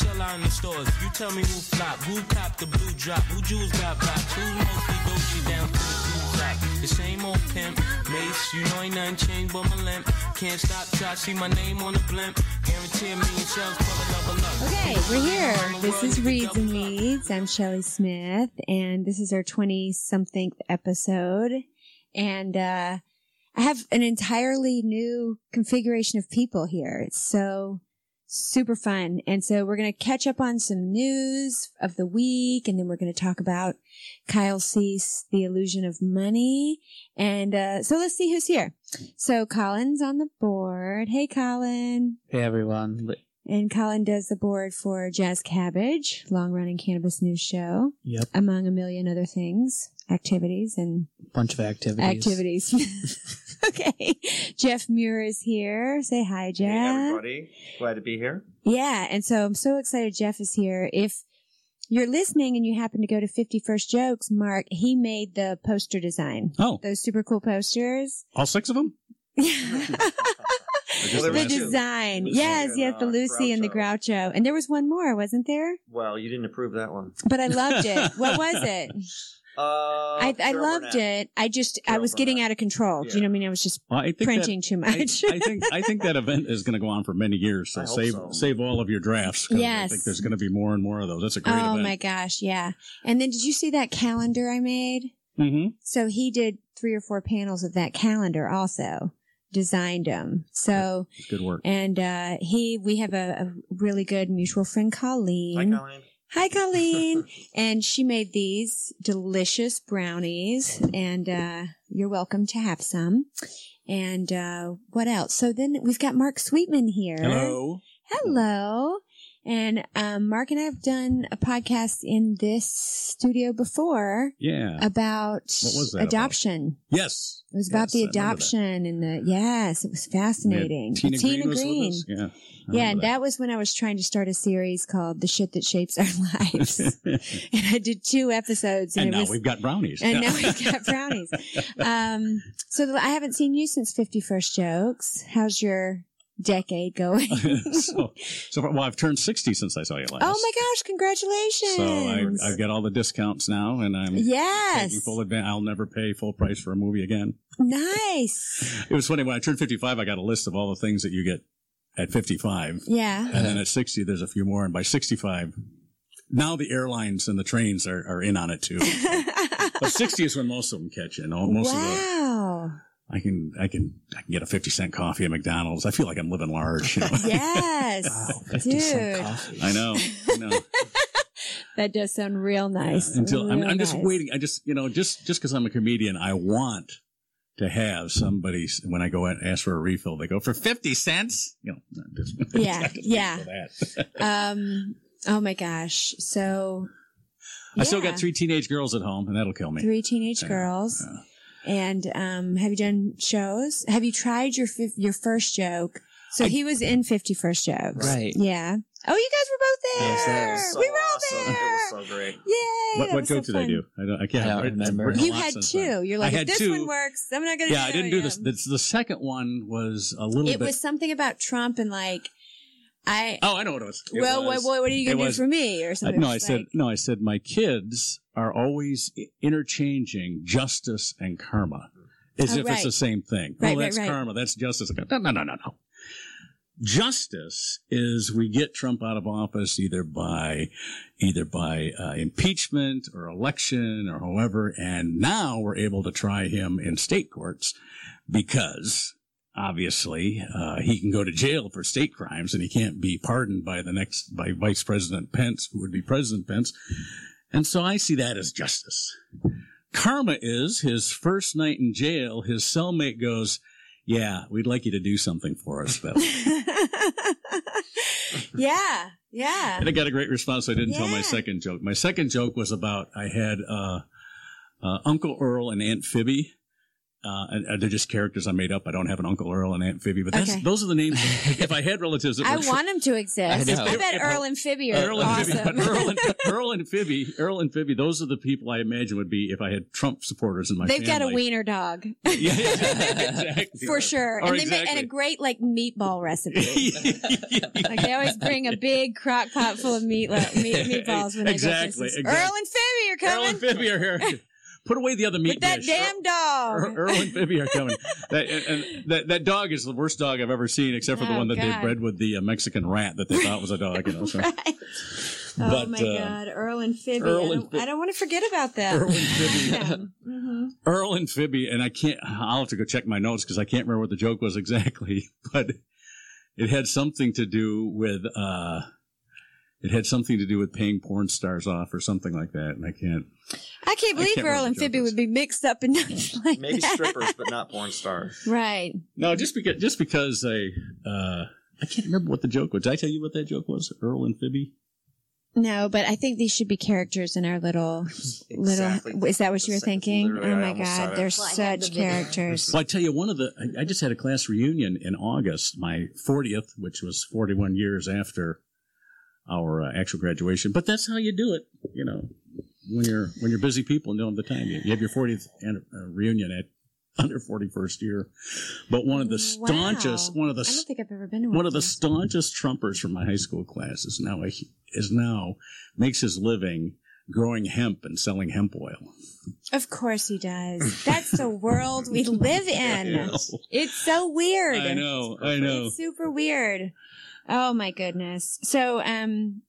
sell out in the stores. You tell me who flop, who cop the blue drop, who jewels got mostly Dolce down to the blue drop. The same old pimp, mace, you know ain't nothing changed but my limp. Can't stop till I see my name on the blimp. Guarantee a million shells, pull up, up. Okay, we're here. This is Reads and Weeds. I'm Shelly Smith, and this is our 20 something episode. And, uh, I have an entirely new configuration of people here. It's so super fun. And so we're going to catch up on some news of the week. And then we're going to talk about Kyle Cease, The Illusion of Money. And, uh, so let's see who's here. So Colin's on the board. Hey, Colin. Hey everyone. And Colin does the board for Jazz Cabbage, long running cannabis news show, Yep. among a million other things, activities and Bunch of activities. activities. okay. Jeff Muir is here. Say hi, Jeff. Hey, everybody. Glad to be here. Yeah. And so I'm so excited Jeff is here. If you're listening and you happen to go to 51st Jokes, Mark, he made the poster design. Oh, Those super cool posters. all six of them? Well, the design. Lucy yes, and, yes, the uh, Lucy and the Groucho. And there was one more, wasn't there? Well, you didn't approve that one. But I loved it. what was it? Uh, I, I loved Burnett. it. I just, I Carol was getting out of control. Do you know what I mean? I was just Well, I printing that, too much. I think I think that event is going to go on for many years. So I save so. save all of your drafts. Yes. I think there's going to be more and more of those. That's a great oh event. my gosh. Yeah. And then did you see that calendar I made? hmm So he did three or four panels of that calendar also, designed them. So, Good work. and, uh, he, we have a, a really good mutual friend, Colleen. Hi, Colleen. Hi, Colleen. and she made these delicious brownies and, uh, you're welcome to have some. And, uh, what else? So then we've got Mark Sweetman here. Hello. Hello. And, um, Mark and I have done a podcast in this studio before Yeah. about What was that about? adoption. yes. It was about Yes, the I adoption and the, yes, it was fascinating. Tina, Tina Green. Green. Yeah. Yeah, and that was when I was trying to start a series called The Shit That Shapes Our Lives. and I did two episodes and, and it now was, we've got brownies. and now we've got brownies. Um, so I haven't seen you since 51st Jokes. How's your decade going? so, so well, I've turned sixty since I saw you last. oh my gosh, congratulations. So I, I've got all the discounts now, and I'm yes. full advantage. I'll never pay full price for a movie again. Nice. It was funny when I turned 55, I got a list of all the things that you get at 55. Yeah. And then at 60, there's a few more. And by 65, now the airlines and the trains are, are in on it too. but 60 is when most of them catch in. Most the, wow. I can, I can, I can get a 50 cent coffee at McDonald's. I feel like I'm living large. You know? Yes. Wow, 50 cent Dude. coffee. I know. I know. That does sound real nice. Until I'm, I'm just waiting. I just, you know, just, just cause I'm a comedian, I want to have somebody, when I go and ask for a refill, they go for 50 cents. You know, just, Yeah, yeah. wait for that. Um. Oh my gosh. So. I still got three teenage girls at home and that'll kill me. Three teenage Yeah, girls. yeah. And um, have you done shows? Have you tried your fif- your first joke? So I- he was in Fifty First Jokes, Right. Yeah. Oh, you guys were both I was there. there. So we were all awesome. there. It was so great. Yay! What, that what was so joke did I do? I don't. I can't. I don't remember. You lot had two. then. You're like, I if had this two. one works, I'm not gonna. Yeah, I didn't do this. The, the second one was a little It bit. was something about Trump and like, I. oh, I know what it was. It well, was- what, what are you gonna do was- for me or something? no, I was said no. I said my kids are always interchanging justice and karma, as Oh, if right. it's the same thing. Right, oh, that's right. karma. That's justice. No, no, no, no, no. Justice is we get Trump out of office either by either by uh, impeachment or election or however, and now we're able to try him in state courts because obviously uh, he can go to jail for state crimes and he can't be pardoned by the next by Vice President Pence, who would be President Pence. And so I see that as justice. Karma is his first night in jail. His cellmate goes, "Yeah, we'd like you to do something for us, though." yeah, yeah. And I got a great response. So I didn't tell my second joke. My second joke was about I had uh, uh, Uncle Earl and Aunt Phoebe Uh, and, and they're just characters I made up. I don't have an Uncle Earl and Aunt Phoebe, but that's, Okay. those are the names. if I had relatives, that I were want them to exist. I. I, bet If- Earl and Phoebe are Earl and awesome. Phoebe, Earl and, Earl and Phoebe, Earl and Phoebe, those are the people I imagine would be if I had Trump supporters in my family. They've got a wiener dog yeah, exactly. for sure, and they make and a great like meatball recipe. like they always bring a big crock pot full of meat, meat meatballs when they Exactly, go places. exactly. Earl and Phoebe are coming Earl and Phoebe are here. Put away the other meat with that dish. damn dog. Earl, Earl and Phoebe are coming. That, and, that that dog is the worst dog I've ever seen, except for the one that God. they bred with the uh, Mexican rat that they thought was a dog. You know, so. right. oh But, my uh, God, Earl and Phoebe. Earl I, and don't, Phoe- I don't want to forget about that. Earl and Phoebe. hmm Earl and Phoebe, and I can't. I'll have to go check my notes because I can't remember what the joke was exactly, but it had something to do with. uh it had something to do with paying porn stars off or something like that, and I can't. I can't believe can't Earl and the Phoebe would be mixed up in nothing like Maybe that. strippers, but not porn stars. Right. No, just because just because I uh I can't remember what the joke was. Did I tell you what that joke was? Earl and Phoebe. No, but I think these should be characters in our little Exactly. little. Is that what you were thinking? literally Oh my God, they're Well, I have the such characters. Well, I tell you, one of the I, I just had a class reunion in August, my 40th, which was 41 years after our uh, actual graduation. But that's how you do it, you know. When you're when you're busy people and don't have the time, you, you have your 40th an- uh, reunion at under 41st year. But one of the staunchest, Wow. one of the I don't think I've ever been to one. one of the staunchest trumpers from my high school class is now a, is now makes his living growing hemp and selling hemp oil. Of course he does. That's the world we live in. It's so weird. I know, I know. It's super weird. Oh my goodness. So, um,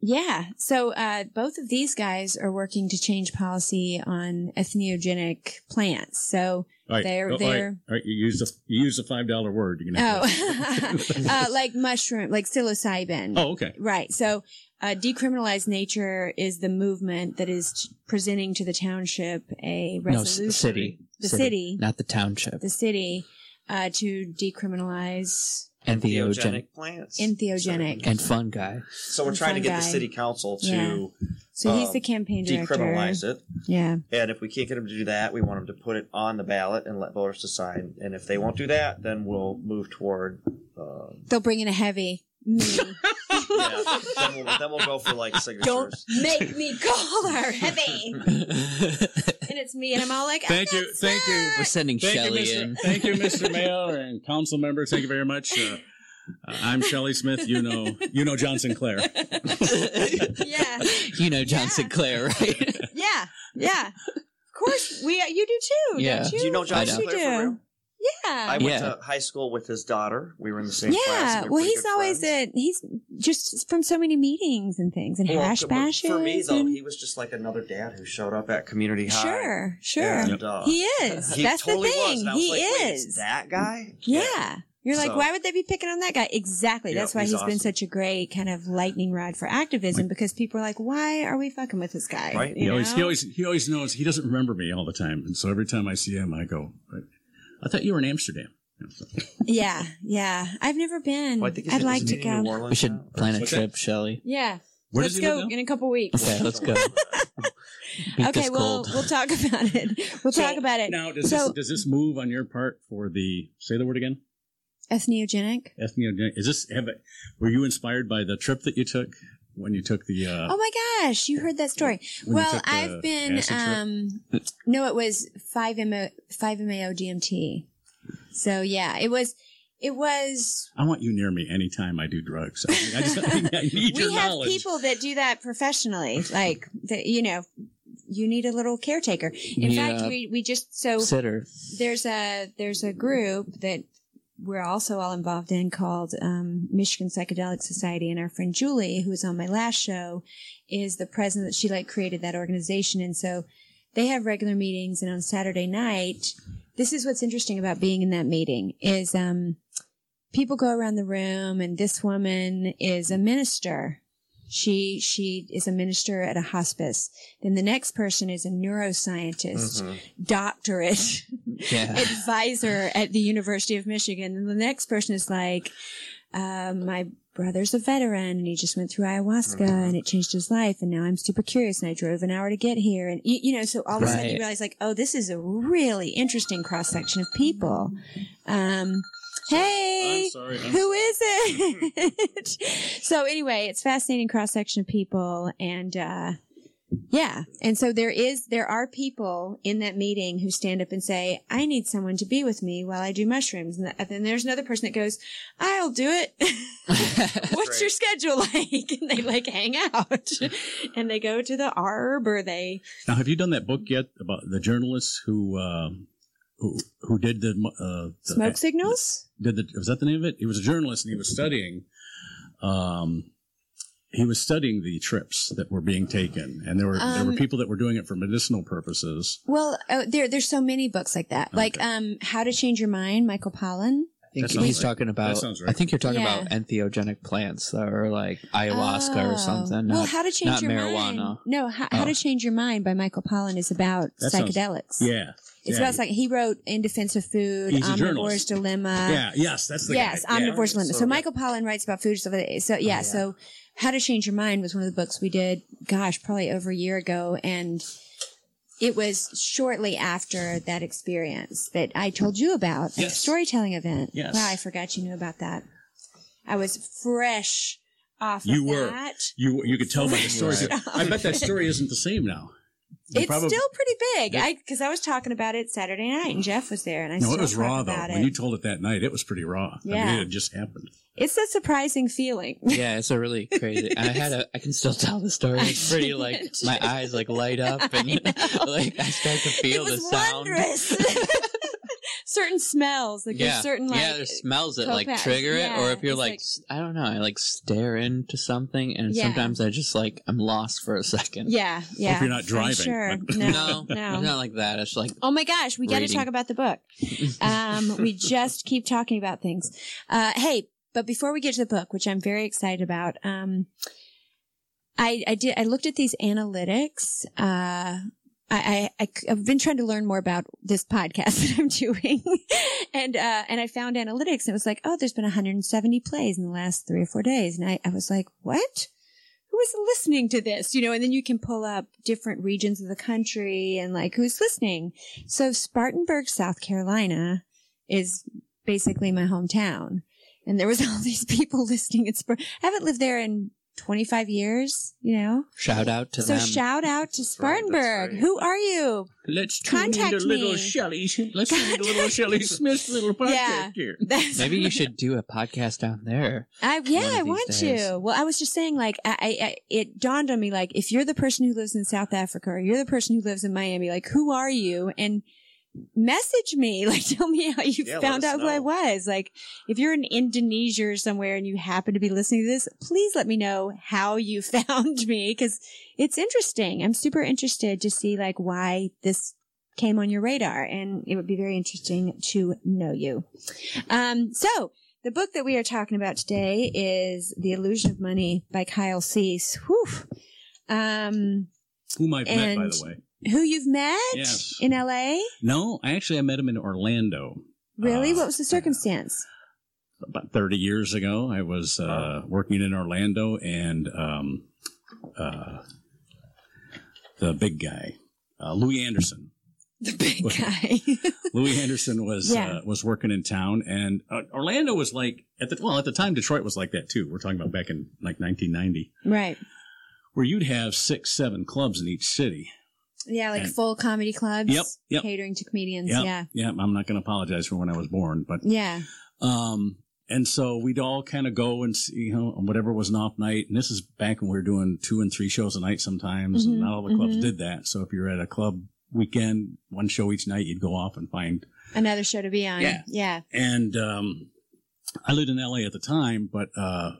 yeah. So, uh, both of these guys are working to change policy on ethnogenic plants. So, All right, They're- oh, they're- all right, you use a you use a five dollar word. You can oh, have to- uh, like mushroom, like psilocybin. oh, okay. Right. So, uh, decriminalized nature is the movement that is t- presenting to the township a No, resolution. s- city. The city. Not the township. The city, uh, to decriminalize Entheogenic. plants. entheogenic. And fungi. So we're and trying to get the city council to Yeah. So he's um, the campaign director. decriminalize it. Yeah. And if we can't get them to do that, we want them to put it on the ballot and let voters decide. And if they won't do that, then we'll move toward. Uh, They'll bring in a heavy. Me. yeah, then, we'll, then we'll go for like signatures. Don't make me call her heavy. And it's me, and I'm all like, I'm Thank you, not thank you. smart. We're sending Thank Shelly Mr. in. Thank you, Mr. Mayor and council members. Thank you very much. Uh, uh, I'm Shelly Smith. You know, you know John Sinclair. Yeah. You know John Yeah. Sinclair, right? Yeah. Yeah. Of course, we you do too, Yeah. don't you? Do you know Of John course you Sinclair for do. real? Yeah. I went Yeah. to high school with his daughter. We were in the same class. yeah. and we Well, he's always friends. at he's just from so many meetings and things and Well, hash for- bashes. For me, though, and- he was just like another dad who showed up at community high. sure, sure. And, uh, He is. he That's totally the thing. Was He like, is. it's that guy? Yeah. You're like, So- why would they be picking on that guy? Exactly. Yeah, That's why he's he's been such a great kind of lightning rod for activism because people are like, why are we fucking with this guy? Right. He always, he always, he always knows he doesn't remember me all the time, and so every time I see him, I go, "I thought you were in Amsterdam." yeah, yeah. I've never been. Well, I think I'd like to he New go. Orleans We should now? plan a What's trip, Shelly. Yeah. Where Let's go in a couple weeks. Okay, let's go. Okay, this we'll cold. we'll talk about it. We'll So, talk about it. Now, does So- this does this move on your part for the say the word again? Ethnogenic. Ethnogenic. Is this have it, were you inspired by the trip that you took when you took the? Uh, Oh my gosh, you heard that story. Well, the I've been um no, it was 5mo 5-MeO-DMT. So yeah, it was it was I want you near me anytime I do drugs. I, mean, I just I, think I need we your have knowledge. people that do that professionally like that you know you need a little caretaker in Yeah. fact we, we just so Sitter. there's a there's a group that we're also all involved in called um, Michigan Psychedelic Society, and our friend Julie, who was on my last show, is the president. that She like created that organization, and so they have regular meetings. And on Saturday night, this is what's interesting about being in that meeting is um, people go around the room, and this woman is a minister. She she is a minister at a hospice. Then the next person is a neuroscientist, Mhm. doctorate Yeah. advisor at the University of Michigan. And the next person is like, uh, my brother's a veteran and he just went through ayahuasca Mm-hmm. and it changed his life. And now I'm super curious and I drove an hour to get here. And you, you know, so all of a sudden you realize like, oh, this is a really interesting cross section of people. Um, hey, I'm sorry. I'm- who is it? so anyway, it's fascinating cross section of people and, uh, yeah. And so there is, there are people in that meeting who stand up and say, I need someone to be with me while I do mushrooms. And th- then there's another person that goes, I'll do it. What's your schedule like? And they like hang out and they go to the arbor. They, Now, have you done that book yet about the journalists who uh, who who did the uh, the- smoke signals? Did the was that the name of it? He was a journalist and he was studying. Um, he was studying the trips that were being taken, and there were there were Um, people that were doing it for medicinal purposes. Well, oh, there, there's so many books like that. Like, um, How to Change Your Mind, Michael Pollan. I think he's right. talking about. That sounds right. I think you're talking Yeah. about entheogenic plants or like ayahuasca Oh. or something. well, How to Change not Your marijuana. Mind. No, how, how Oh. to Change Your Mind by Michael Pollan is about That sounds- psychedelics. Yeah, It's yeah. about like he wrote In Defense of Food, He's a um, Omnivore's. Dilemma. yeah, yes, that's the yes, guy. Yeah. Omnivore's Dilemma. So, So- Michael Pollan writes about food stuff. So oh, yeah, so How to Change Your Mind was one of the books we did. Gosh, probably over a year ago, and it was shortly after that experience that I told you about Yes. storytelling event. Yes. Wow, I forgot you knew about that. I was fresh off You of were. that. You you could tell by the story. I bet that story isn't the same now. You It's probably- still pretty big. Yeah. I because I was talking about it Saturday night and Jeff was there and I No, it was talk raw though. When you told it that night, it was pretty raw. I Yeah. mean, it had just happened. it's a surprising feeling. Yeah, it's a really crazy. I had a. I can still tell the story. It's pretty like my eyes like light up and like I start to feel it the was sound. Wondrous. certain smells, like yeah, there's certain like yeah, there's smells that like topaz. trigger it, or if you're like, like- s- I don't know, I like stare into something, and Yeah. sometimes I just like I'm lost for a second. yeah, yeah. If you're not I'm driving, Sure, no, no, no. not like that. It's like Oh my gosh, we got to talk about the book. Um, we just keep talking about things. Uh, hey, but before we get to the book, which I'm very excited about, um, I, I did, I looked at these analytics. Uh, I, I, have been trying to learn more about this podcast that I'm doing. and, uh, and I found analytics and it was like, oh, there's been 170 plays in the last three or four days. And I, I was like, what? Who is listening to this? You know, and then you can pull up different regions of the country and like who's listening. So Spartanburg, South Carolina is basically my hometown. And there was all these people listening in Spar- I haven't lived there in 25 years, you know? shout out to So them. shout out to Spartanburg. right. Who are you? Let's Contact into little me. Shelly. Let's tune into little Shelly Smith's little podcast Yeah. here. Maybe you should do a podcast down there. I, yeah, I want days. to. Well, I was just saying, like, I, I, I, it dawned on me, like, if you're the person who lives in South Africa or you're the person who lives in Miami, like, who are you? And message me, like, tell me how you Yeah, found us out who I was. Like, if you're in Indonesia or somewhere and you happen to be listening to this, please let me know how you found me because it's interesting. I'm super interested to see, like, why this came on your radar and it would be very interesting to know you. Um, so the book that we are talking about today is The Illusion of Money by Kyle Cease. Whew. Um, Whom I've met, by the way. Who you've met Yes. in LA? No, actually I met him in Orlando. Really? Uh, what was the circumstance? about 30 years ago. I was uh, working in Orlando and um, uh, the big guy, uh, Louie Anderson. The big guy. Louie Anderson was Yeah. uh, was working in town, and uh, Orlando was like at the well at the time Detroit was like that too. We're talking about back in like 1990, right. where you'd have six, seven clubs in each city. Yeah, like And- full comedy clubs. Yep, yep. Catering to comedians. Yeah, Yeah. yeah. I'm not going to apologize for when I was born, but Yeah. Um, and so we'd all kind of go and see, you know, whatever was an off night. And this is back when we were doing two and three shows a night sometimes. Mhm, And not all the clubs mhm. did that. So if you're at a club weekend, one show each night, you'd go off and find. Another show to be on. Yeah. Yeah. And, um, I lived in LA at the time, but, uh,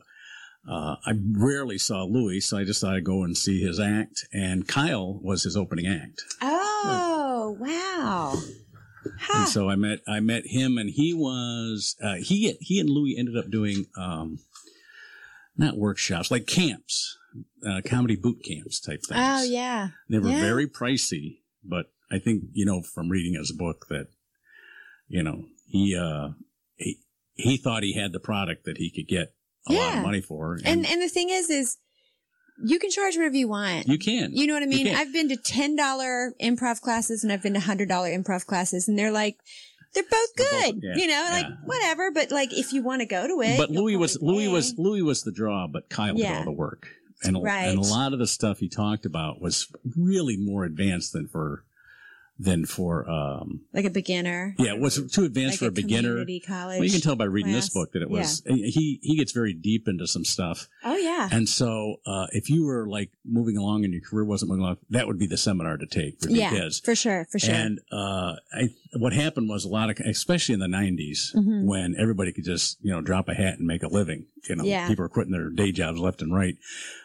uh, I rarely saw Louie, so I just thought I'd go and see his act. And Kyle was his opening act. Oh, wow. Ha. And so I met I met him, and he was uh, he he and Louie ended up doing um, not workshops like camps, uh, comedy boot camps type things. oh, yeah. they were yeah. very pricey, but I think you know from reading his book that you know he uh, he he thought he had the product that he could get a lot Yeah. of money for. And and the thing is, is you can charge whatever you want. you can. You know what I mean? I've been to ten dollar improv classes and I've been to hundred dollar improv classes, and they're like, they're both They're both- good. yeah, you know, like yeah. whatever. But like, if you want to go to it, but Louie was Louie pay. was Louie was the draw, but Kyle did all the work. And Right. and a lot of the stuff he talked about was really more advanced than for than for um like a beginner, yeah, it was too advanced like for a, beginner. college. Well, you can tell by reading this book that it was he he gets very deep into some stuff. Oh yeah, And so uh if you were like moving along and your career wasn't moving along, that would be the seminar to take be yeah, his. for sure, for sure. And uh, I, what happened was a lot of, especially in the '90s, Mhm. when everybody could just you know drop a hat and make a living. You know, Yeah. people were quitting their day jobs left and right.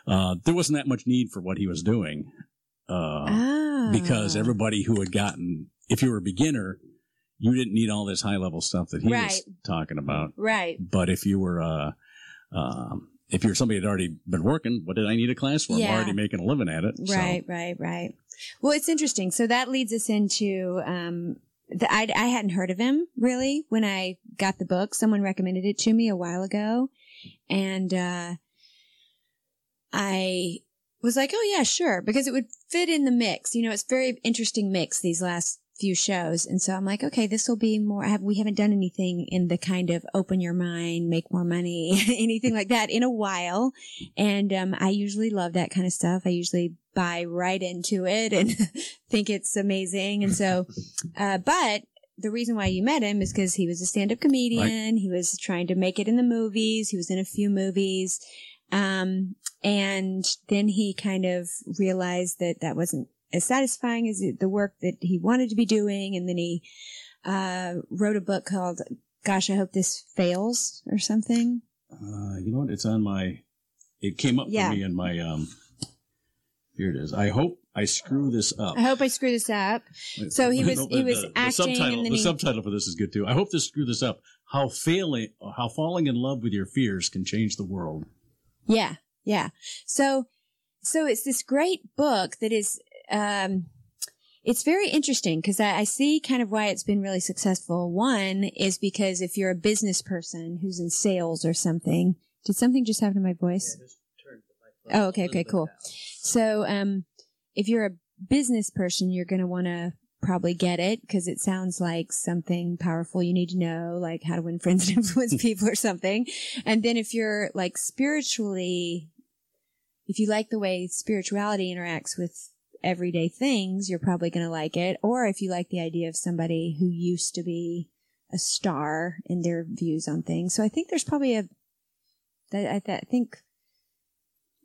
Uh, there wasn't that much need for what he was doing uh, ah. Because everybody who had gotten, if you were a beginner, you didn't need all this high level stuff that he Right. was talking about. right, But if you were uh, um, if you're somebody that already been working, what did I need a class for? Yeah. I'm already making a living at it. so- Right, right, right. Well, it's interesting. So that leads us into um, the, I, I hadn't heard of him really when I got the book. Someone recommended it to me a while ago, and uh, I was like, "Oh yeah, sure," because it would fit in the mix. You know, it's very interesting mix these last few shows, and so I'm like, "Okay, this will be more." Have we haven't done anything in the kind of open your mind, make more money, anything like that in a while, and um, I usually love that kind of stuff. I usually buy right into it and think it's amazing, and so, uh, but. The reason why you met him is because he was a stand-up comedian. He was trying to make it in the movies. He was in a few movies. Um, and then he kind of realized that that wasn't as satisfying as the work that he wanted to be doing. And then he, uh, wrote a book called Gosh, I Hope This Fails or something. Uh, you know what? It's on my. It came up Yeah. for me in my. um Here it is. I hope I screw this up. I hope I screw this up. So he was- he was the, acting The subtitle, the he- subtitle for this is good too. I hope this screw this up. How failing, how falling in love with your fears can change the world. Yeah. Yeah. So, so it's this great book that is, um, it's very interesting because I, I see kind of why it's been really successful. One is because if you're a business person who's in sales or something, did something just happen to my voice? Oh, okay, okay, cool. So, um, if you're a business person, you're going to want to probably get it because it sounds like something powerful you need to know, like how to win friends and influence people or something. And then if you're like spiritually, if you like the way spirituality interacts with everyday things, you're probably going to like it. Or if you like the idea of somebody who used to be a star in their views on things. So I think there's probably a, that I, I think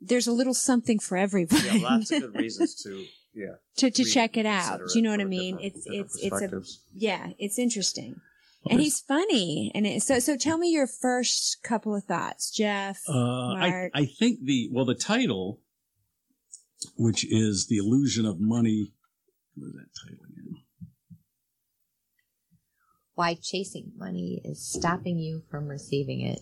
there's a little something for everyone. Yeah, lots of good reasons to yeah to, to read check it out. Do you know what I mean? It's it's it's a yeah, it's interesting. Well, And he's funny. And it, so so tell me your first couple of thoughts, Jeff. Uh, I, Mark. I think the well the title, which is the illusion of money. What is that title again? Why chasing money is stopping you from receiving it.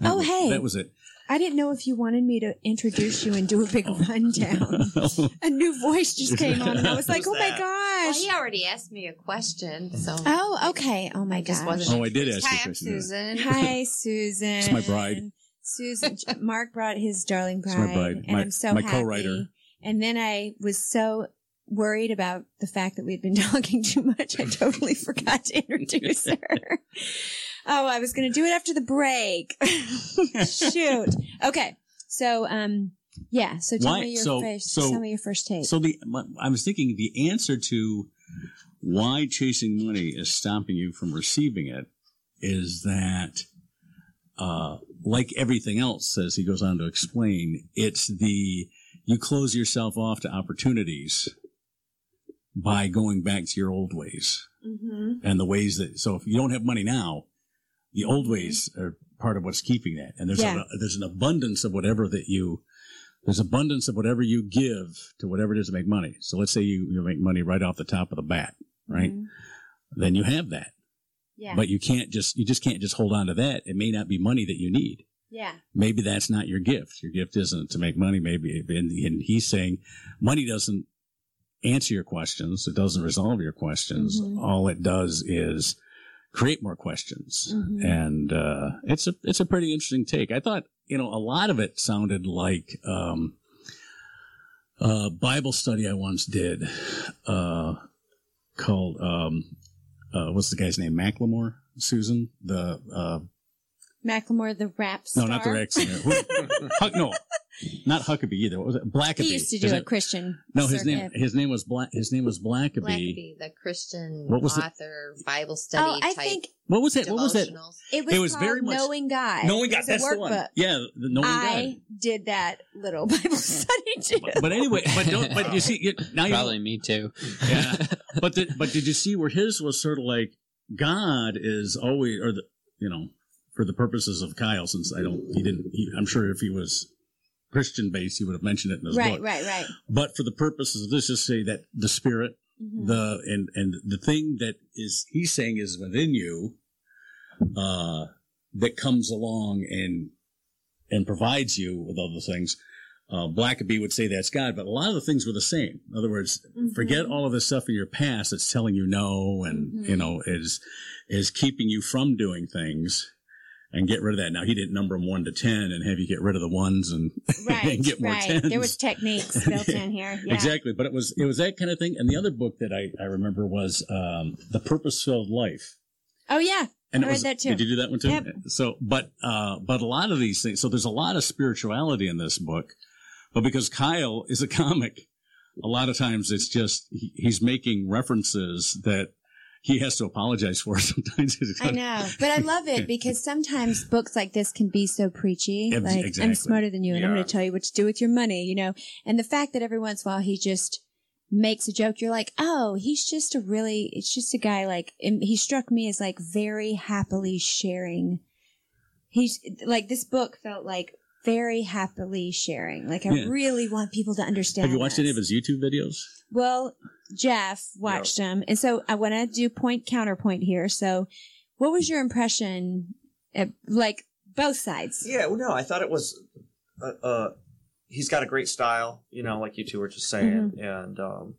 That Oh, was- hey. that was it. I didn't know if you wanted me to introduce you and do a big rundown. a new voice just came on and I was like, Who's "Oh my that? Well, he already asked me a question, so Oh, okay. Oh my I gosh. wasn't. Oh, I did introduced. ask you a question, didn't Susan. Hi, Susan. It's my bride. Susan. Mark brought his darling It's bride, my bride. and My- I'm so my happy. co-writer. And then I was so worried about the fact that we'd been talking too much. I totally forgot to introduce her. Oh, I was going to do it after the break. Shoot. Okay. So, um, yeah. So tell Why- me your so- first. so- tell me your first take. So the I was thinking the answer to why chasing money is stopping you from receiving it is that, uh, like everything else, as he goes on to explain, it's the you close yourself off to opportunities by going back to your old ways mm-hmm. and the ways that. So if you don't have money now, the old ways are part of what's keeping that, and there's Yeah. a, there's an abundance of whatever that you there's abundance of whatever you give to whatever it is to make money. So let's say you, you make money right off the top of the bat, right? Then you have that. Yeah. But you can't just you just can't just hold on to that. It may not be money that you need. yeah. Maybe that's not your gift. Your gift isn't to make money. Maybe and, and he's saying money doesn't answer your questions. It doesn't resolve your questions. Mhm. All it does is create more questions. Mhm. And uh, it's a it's a pretty interesting take. I thought you know, a lot of it sounded like um, a Bible study I once did uh, called um, uh, what's the guy's name? Macklemore, Susan. The uh, Macklemore, the rap no, not the rap singer. Who- Huck, no, not Huckabee either. What was it? Blackaby. He used to Is do a that- Christian. No, his name his name was Black. His name was Blackaby. Blackaby, the Christian What was it? author, Bible oh, study Oh, I think What was it? What was that? devotionals. it was, It was called very much- Knowing God. Knowing It God. was a That's the one. Yeah, the Knowing I God. did that little Bible study too. But, but anyway, but don't. But you see, you, now you Probably me too. yeah. But the, but did you see where his was sort of like God is always, or the you know, for the purposes of Kyle, since I don't, he didn't. He, I'm sure if he was Christian base, he would have mentioned it in his right, book. right, right. right. But for the purposes of this, just say that the Spirit, Mhm. the and and the thing that is he's saying is within you, uh, that comes along and and provides you with other things. Uh, Blackaby would say that's God, but a lot of the things were the same. In other words, Mhm. forget all of this stuff in your past that's telling you no and Mhm. you know is is keeping you from doing things and get rid of that now he didn't number them one to ten and have you get rid of the ones and, Right, and get more right. tens There was techniques built in here. Yeah. exactly but it was it was that kind of thing and the other book that i i remember was um the purpose filled life Oh yeah. and I it read was, that too. Did you do that one too? Yep. So, but uh, but a lot of these things. So there's a lot of spirituality in this book, but because Kyle is a comic, a lot of times it's just he, he's making references that he has to apologize for sometimes. I know, but I love it because sometimes books like this can be so preachy. Ex- Like exactly. I'm smarter than you, and I'm going to tell you what to do with your money. You know, and the fact that every once in a while he just makes a joke, you're like, oh, he's just a really, it's just a guy like, he struck me as like very happily sharing. He's like this book felt like very happily sharing. Like I Yeah. really want people to understand. Have you watched any of his YouTube videos? Well, Jeff watched them, and so I want to do point counterpoint here. So, what was your impression? Of, like both sides. Yeah, well, no, I thought it was. Uh, uh, he's got a great style, you know, like you two were just saying, and um,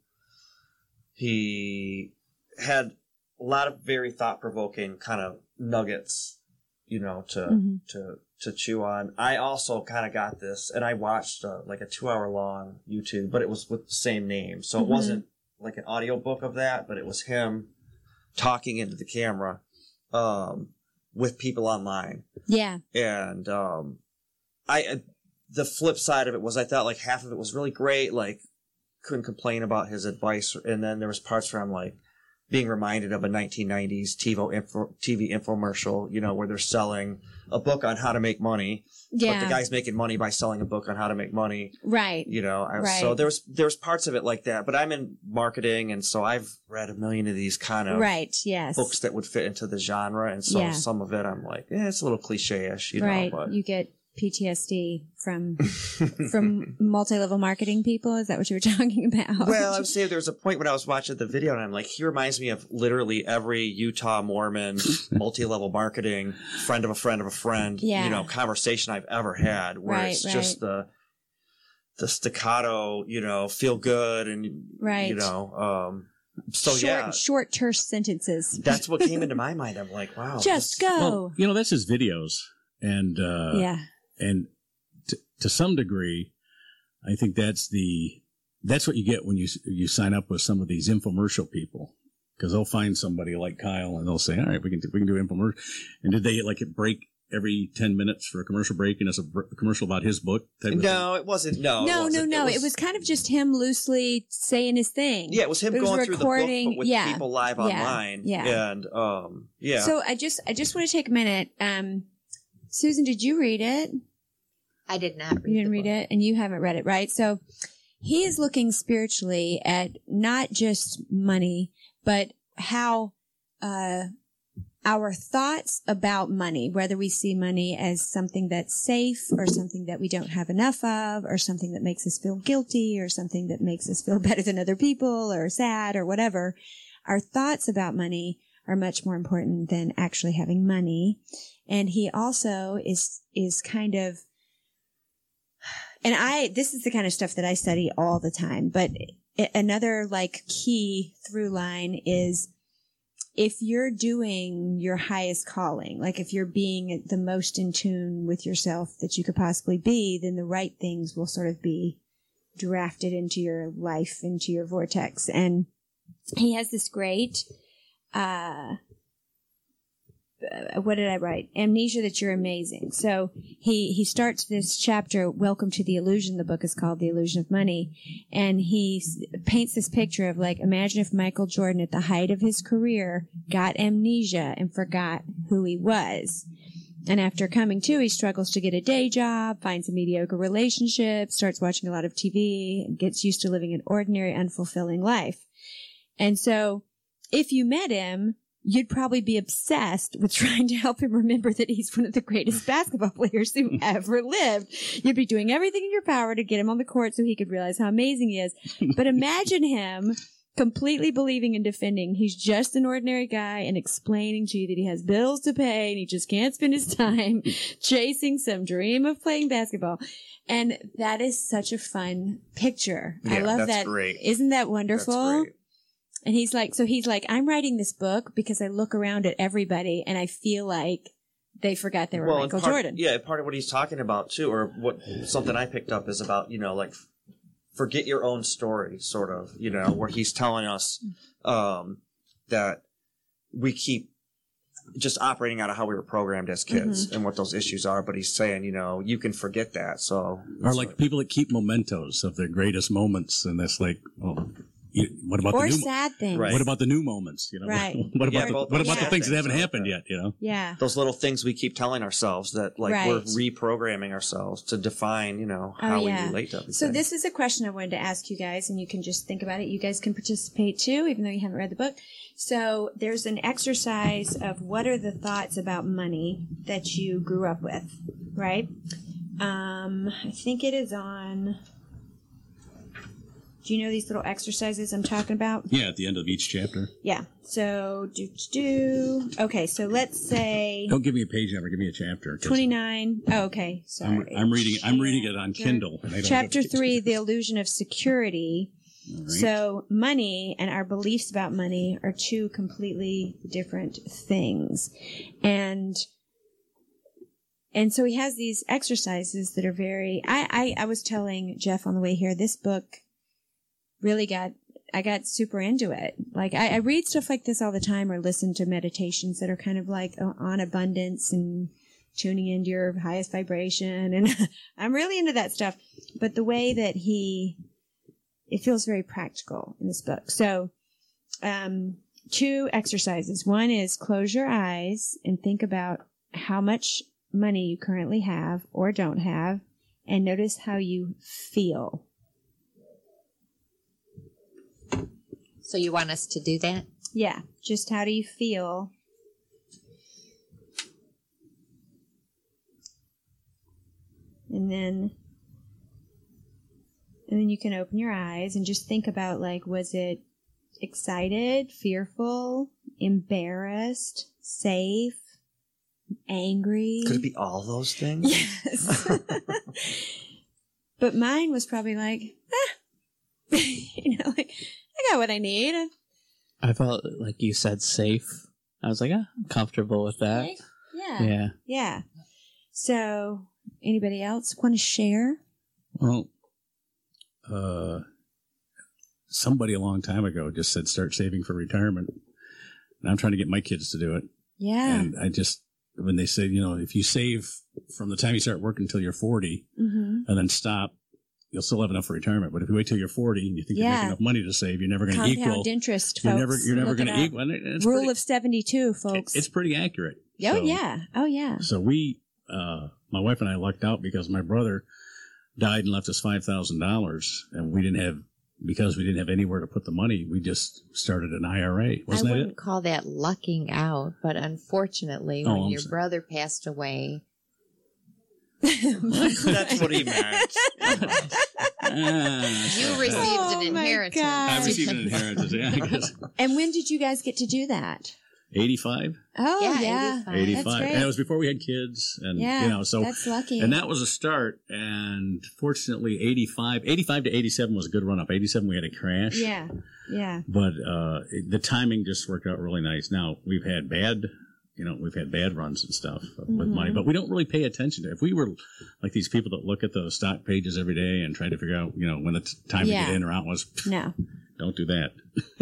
he had a lot of very thought provoking kind of nuggets, you know, to Mhm. to to chew on. I also kind of got this, and I watched uh, like a two hour long YouTube, but it was with the same name, so it Mhm. wasn't like an audio book of that, but it was him talking into the camera um, with people online Yeah, and um i uh, the flip side of it was i thought like half of it was really great like couldn't complain about his advice and then there was parts where i'm like being reminded of a 1990s TiVo info, TV infomercial, you know, where they're selling a book on how to make money, yeah, but the guy's making money by selling a book on how to make money, right. you know. I- Right. So there's, was there was parts of it like that, but I'm in marketing, and so I've read a million of these kind of Right. Yes. books that would fit into the genre, and so Yeah. some of it I'm like, yeah, it's a little cliche-ish, you right. know, but You get PTSD from from multi-level marketing people. Is that what you were talking about? Well, I would say there was a point when I was watching the video and I'm like, he reminds me of literally every Utah Mormon multi-level marketing friend of a friend of a friend, Yeah. you know, conversation I've ever had where Right, it's just the the staccato, you know, feel good and Right. you know, um so short, yeah, short, terse sentences. that's what came into my mind. I'm like, wow. Just this- go. Well, you know that's his videos, and uh, yeah. And t- to some degree, I think that's the that's what you get when you you sign up with some of these infomercial people because they'll find somebody like Kyle and they'll say, "All right, we can do, we can do infomercial." And did they like it break every ten minutes for a commercial break and it's a br- commercial about his book? type of thing? No, it wasn't. No, no, no, wasn't. no. It was, kind of just him loosely saying his thing. Yeah, it was him It was going through the book, recording- but with yeah, people live yeah, online. yeah. and um, yeah. So I just, I just want to take a minute. Um, Susan, did you read it? I did not read You didn't read it, and you haven't read it, right? So he is looking spiritually at not just money, but how uh, our thoughts about money, whether we see money as something that's safe or something that we don't have enough of or something that makes us feel guilty or something that makes us feel better than other people or sad or whatever, our thoughts about money are much more important than actually having money. And he also is, is kind of, and I, this is the kind of stuff that I study all the time, but another like key through line is if you're doing your highest calling, like if you're being the most in tune with yourself that you could possibly be, then the right things will sort of be drafted into your life, into your vortex. And he has this great, uh, what did I write? Amnesia that you're amazing. So he, he starts this chapter, Welcome to the Illusion. The book is called The Illusion of Money. And he paints this picture of like, imagine if Michael Jordan at the height of his career got amnesia and forgot who he was. And after coming to, he struggles to get a day job, finds a mediocre relationship, starts watching a lot of TV, and gets used to living an ordinary, unfulfilling life. And so if you met him, you'd probably be obsessed with trying to help him remember that he's one of the greatest basketball players who ever lived. You'd be doing everything in your power to get him on the court so he could realize how amazing he is. But imagine him completely believing and defending he's just an ordinary guy and explaining to you that he has bills to pay and he just can't spend his time chasing some dream of playing basketball. And that is such a fun picture. I love that. great. Isn't that wonderful? Great. And he's like, so he's like, I'm writing this book because I look around at everybody and I feel like they forgot they were and Michael part, Jordan. Yeah, part of what he's talking about too, or what something I picked up is about you know like forget your own story, sort of. You know, where he's telling us um, that we keep just operating out of how we were programmed as kids Mm-hmm. and what those issues are. But he's saying, you know, you can forget that. So Or like people that keep mementos of their greatest moments, and that's like, well, you, what about Or the new? sad things. Right. What about the new moments? You know, Right. what about Yeah, the, what about the things that haven't like happened yet? You know, Yeah. those little things we keep telling ourselves that like we're reprogramming ourselves to define, you know, Oh, how yeah. we relate to everything. So this is a question I wanted to ask you guys, and you can just think about it. You guys can participate too, even though you haven't read the book. So there's an exercise of what are the thoughts about money that you grew up with, right? Um, I think it is on. Do you know these little exercises I'm talking about? yeah, at the end of each chapter. Yeah. So do do. Okay, so let's say Don't give me a page number. Give me a chapter. 29. Oh, okay. I'm, Sorry. I'm reading. I'm reading it on Kindle. and I don't Chapter three, the illusion of security. Right. So money and our beliefs about money are two completely different things. And and so he has these exercises that are very I, I, I was telling Jeff on the way here, this book really got I got super into it. Like I, I read stuff like this all the time or listen to meditations that are kind of like uh, on abundance and tuning into your highest vibration and I'm really into that stuff. But the way that he it feels very practical in this book. So, um, two exercises. One is close your eyes and think about how much money you currently have or don't have, and notice how you feel. So you want us to do that? Yeah, just how do you feel? And then and then you can open your eyes and just think about like was it excited, fearful, embarrassed, safe, angry? Could it be all those things? Yes. but mine was probably like, ah. you know, like I got what I need. I felt like you said safe. I was like, ah, I'm comfortable with that. Safe? Yeah. Yeah. Yeah. So, anybody else want to share? Well, uh, somebody a long time ago just said start saving for retirement. And I'm trying to get my kids to do it. Yeah. And I just, when they said, you know, if you save from the time you start working until you're 40 mm-hmm. and then stop, you'll still have enough for retirement. But if you wait till you're 40 and you think you Yeah. make enough money to save, you're never going to Compound equal. interest, You're folks. never, you're never going to equal. Rule pretty, of 72, folks. It's pretty accurate. oh, So- yeah. Oh, yeah. So we, uh, my wife and I lucked out because my brother died and left us five thousand dollars, and we didn't have because we didn't have anywhere to put the money. We just started an IRA. Wasn't I wouldn't it? call that lucking out, but unfortunately, Oh, when I'm your sorry. brother passed away, That's what he meant. You received Oh an inheritance. God. I received an inheritance. Yeah, I guess. and when did you guys get to do that? 85? Oh Yeah, yeah, 85. 85. And it was before we had kids. And, yeah, you know, so, that's lucky. and that was a start. And fortunately, 85, 85 to 87 was a good run up. 87, we had a crash. yeah, yeah, But, uh, the timing just worked out really nice. Now, we've had bad, you know, we've had bad runs and stuff with Mm-hmm. money, but we don't really pay attention to it. If we were like these people that look at the stock pages every day and try to figure out, you know, when the t- time Yeah. to get in or out was, no, don't do that.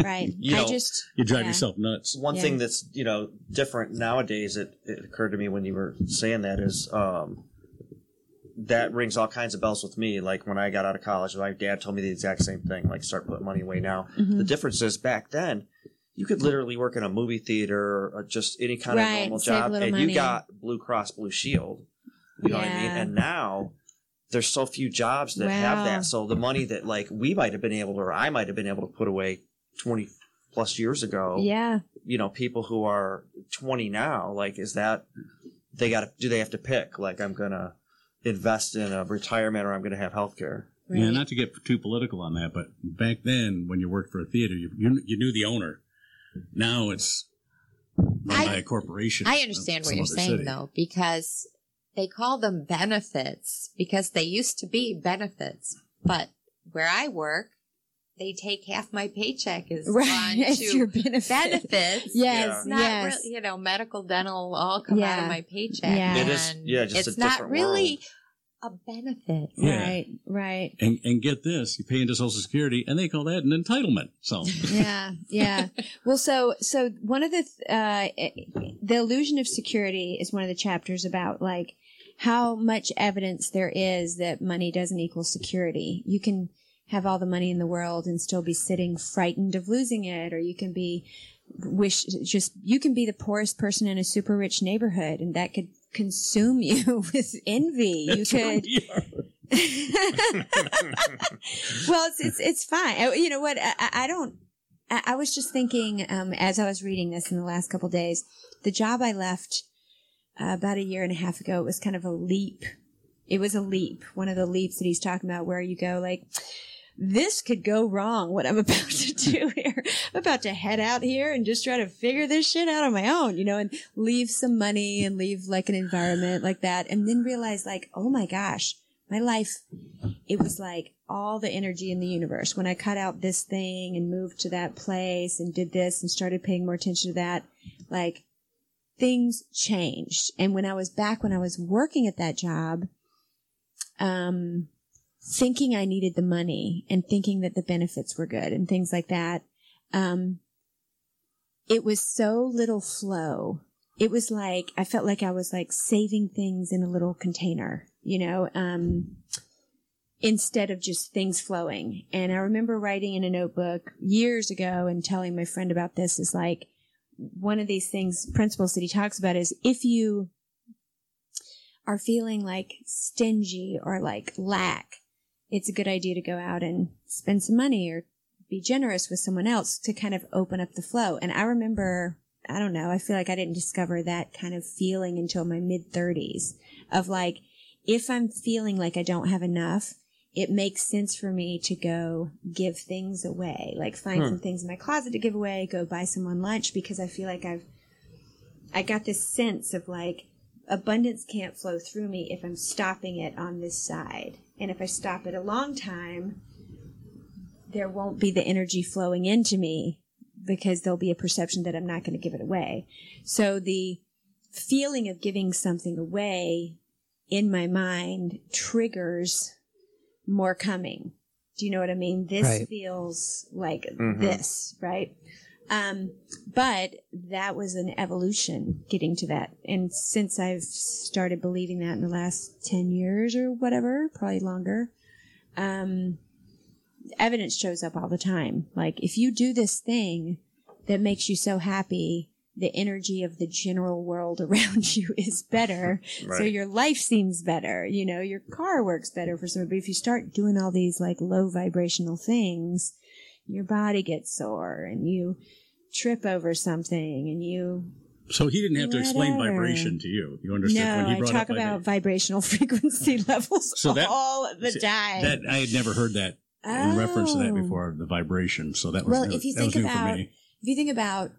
right. You I know, just You drive yeah. yourself nuts. One Yeah. thing that's you know different nowadays. It, it occurred to me when you were saying that is um, that rings all kinds of bells with me. Like when I got out of college, my dad told me the exact same thing. Like start putting money away now. Mm-hmm. The difference is back then. You could literally work in a movie theater or just any kind of normal job, and money. you got Blue Cross Blue Shield. You know what I mean? And now there's so few jobs that have that. So the money that like we might have been able to, or I might have been able to put away twenty plus years ago Yeah, you know people who are 20 now like is that they got to do they have to pick like i'm gonna invest in a retirement or i'm gonna have health care right. Yeah, not to get too political on that, but back then when you worked for a theater, you you, you knew the owner. Now it's run I- by a corporation. I understand what you're saying city. though, because they call them benefits because they used to be benefits. But where I work, they take half my paycheck is right. gone It's to your benefit. benefits. Yes, It's not yes. really, you know, medical, dental all come out of my paycheck. Yeah. It is- yeah, just a it's not different really a benefit. Yeah. Right, right. And and get this, you pay into Social Security, and they call that an entitlement. So yeah, yeah. Well, so so one of the uh, the illusion of security is one of the chapters about like how much evidence there is that money doesn't equal security. You can have all the money in the world and still be sitting frightened of losing it, or you can be wish just you can be the poorest person in a super rich neighborhood, and that could consume you with envy. You could. well, it's it's it's fine. You know what? I, I- I don't. I, I was just thinking um, as I was reading this in the last couple days. The job I left uh, about a year and a half ago it was kind of a leap. It was a leap. One of the leaps that he's talking about, where you go like. This could go wrong. What I'm about to do here, I'm about to head out here and just try to figure this shit out on my own, you know, and leave some money and leave like an environment like that, and then realize like, oh my gosh, my life it was like all the energy in the universe. When I cut out this thing and moved to that place and did this and started paying more attention to that, like things changed. And when I was back, when I was working at that job, um, thinking I needed the money and thinking that the benefits were good and things like that, um, it was so little flow. It was like, I felt like I was like saving things in a little container, you know, um, instead of just things flowing. And I remember writing in a notebook years ago and telling my friend about this is like one of these things, principles that he talks about is if you are feeling like stingy or like lack, it's a good idea to go out and spend some money or be generous with someone else to kind of open up the flow. And I remember, I don't know, I feel like I didn't discover that kind of feeling until my mid 30s of like, if I'm feeling like I don't have enough, it makes sense for me to go give things away, like find hmm. some things in my closet to give away, go buy someone lunch because I feel like I've, I got this sense of like abundance can't flow through me if I'm stopping it on this side. And if I stop it a long time, there won't be the energy flowing into me because there'll be a perception that I'm not going to give it away. So the feeling of giving something away in my mind triggers more coming. Do you know what I mean? This Right. feels like mm-hmm. this, right? Um, but that was an evolution getting to that. And since I've started believing that in the last 10 years or whatever, probably longer, um, evidence shows up all the time. Like if you do this thing that makes you so happy, the energy of the general world around you is better. So your life seems better. You know, your car works better for some. But if you start doing all these like low vibrational things, your body gets sore and you trip over something and you So he didn't have to explain vibration to you. You understood no, when he brought it up? Yeah, I talk up about vibration. vibrational frequency levels So that- all the see, time. That I had never heard that in reference to that Oh. before the vibration. So that was Well, new- if you think about if you think about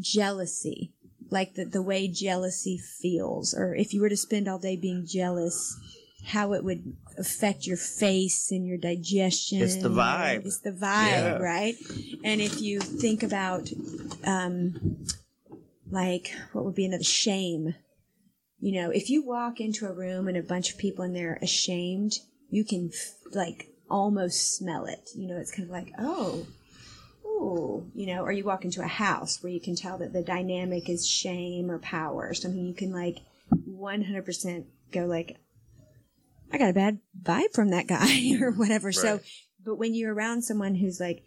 jealousy, like the, the way jealousy feels, or if you were to spend all day being jealous, how it would affect your face and your digestion. It's the vibe. It's the vibe, Yeah. right? And if you think about, um, like, what would be another shame? You know, if you walk into a room and a bunch of people in there are ashamed, you can f- like almost smell it. You know, it's kind of like, oh, ooh, you know, or you walk into a house where you can tell that the dynamic is shame or power or something. You can like 100% go like, I got a bad vibe from that guy or whatever. So, but when you're around someone who's like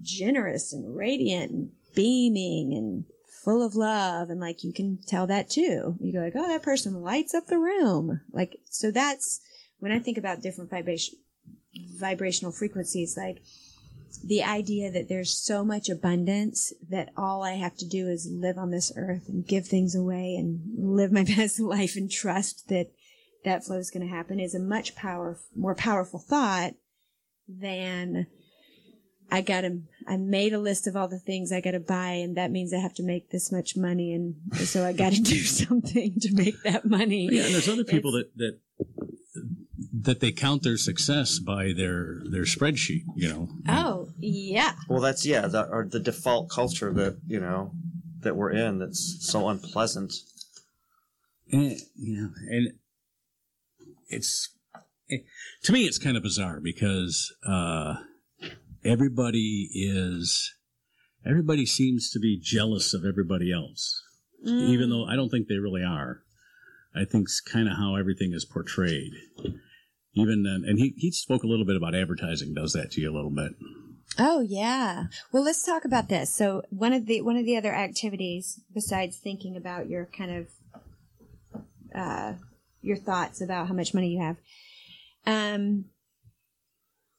generous and radiant and beaming and full of love and like you can tell that too. You go like, oh, that person lights up the room. Like, so that's when I think about different vibration, vibrational frequencies, like the idea that there's so much abundance that all I have to do is live on this earth and give things away and live my best life and trust that that flow is going to happen is a much power, more powerful thought than I got to, I made a list of all the things I got to buy and that means I have to make this much money and so I got to do something to make that money. Yeah, and there's other people that that that they count their success by their their spreadsheet. You know. Oh, yeah. Well, that's yeah, the, or the default culture that you know that we're in that's so unpleasant. And, yeah, and it's it, to me, it's kind of bizarre because uh, everybody is everybody seems to be jealous of everybody else, even though I don't think they really are. I think it's kind of how everything is portrayed. Even then, and he he spoke a little bit about advertising does that to you a little bit. Oh yeah. Well, let's talk about this. So one of the one of the other activities besides thinking about your kind of uh, your thoughts about how much money you have. Um,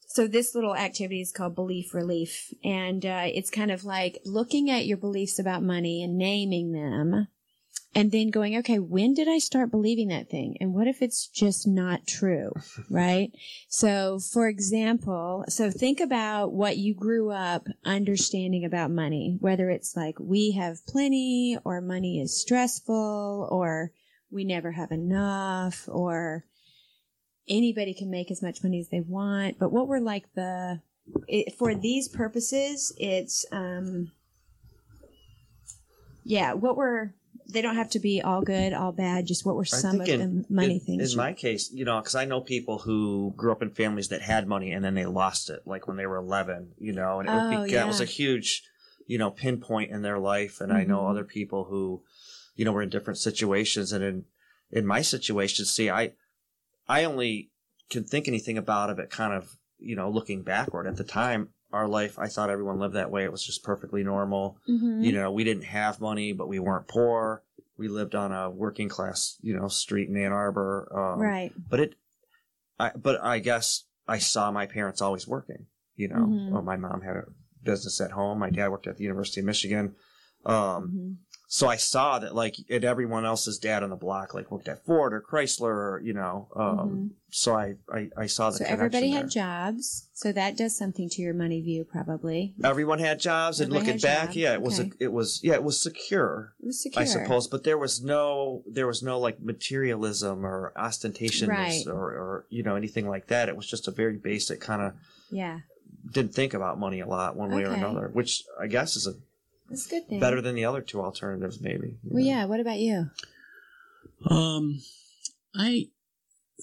so this little activity is called belief relief, and uh, it's kind of like looking at your beliefs about money and naming them, and then going, okay, when did I start believing that thing, and what if it's just not true, right? So, for example, so think about what you grew up understanding about money, whether it's like we have plenty or money is stressful or we never have enough or anybody can make as much money as they want. But what were like the, it, for these purposes, it's, um, yeah, what were, they don't have to be all good, all bad, just what were some of the money in, things? In my case, you know, because I know people who grew up in families that had money and then they lost it, like when they were 11, you know, and it, would Oh, be, that was a huge, you know, pinpoint in their life. And I know Mhm. other people who, you know, we're in different situations. And in, in my situation, see, I, I only can think anything about of it kind of, you know, looking backward. At the time, our life, I thought everyone lived that way. It was just perfectly normal. Mhm. You know, we didn't have money, but we weren't poor. We lived on a working class, you know, street in Ann Arbor. Um, right. But it, I, but I guess I saw my parents always working, you know, Mhm. Well, my mom had a business at home. My dad worked at the University of Michigan. Um, Mhm. So I saw that like and everyone else's dad on the block, like worked at Ford or Chrysler, or, you know, um, so I, I, I saw the Mm-hmm. So everybody there. had jobs. So that does something to your money view, probably. Everyone had jobs, and looking back, jobs. yeah, it was a, it was yeah, it was secure. It was secure. I suppose, but there was no there was no like materialism or ostentation Right. or, or you know anything like that. It was just a very basic kind of Yeah, didn't think about money a lot one way or another, which I guess is a that's a good thing. better than the other two alternatives, maybe. Well, know. yeah. What about you? Um, I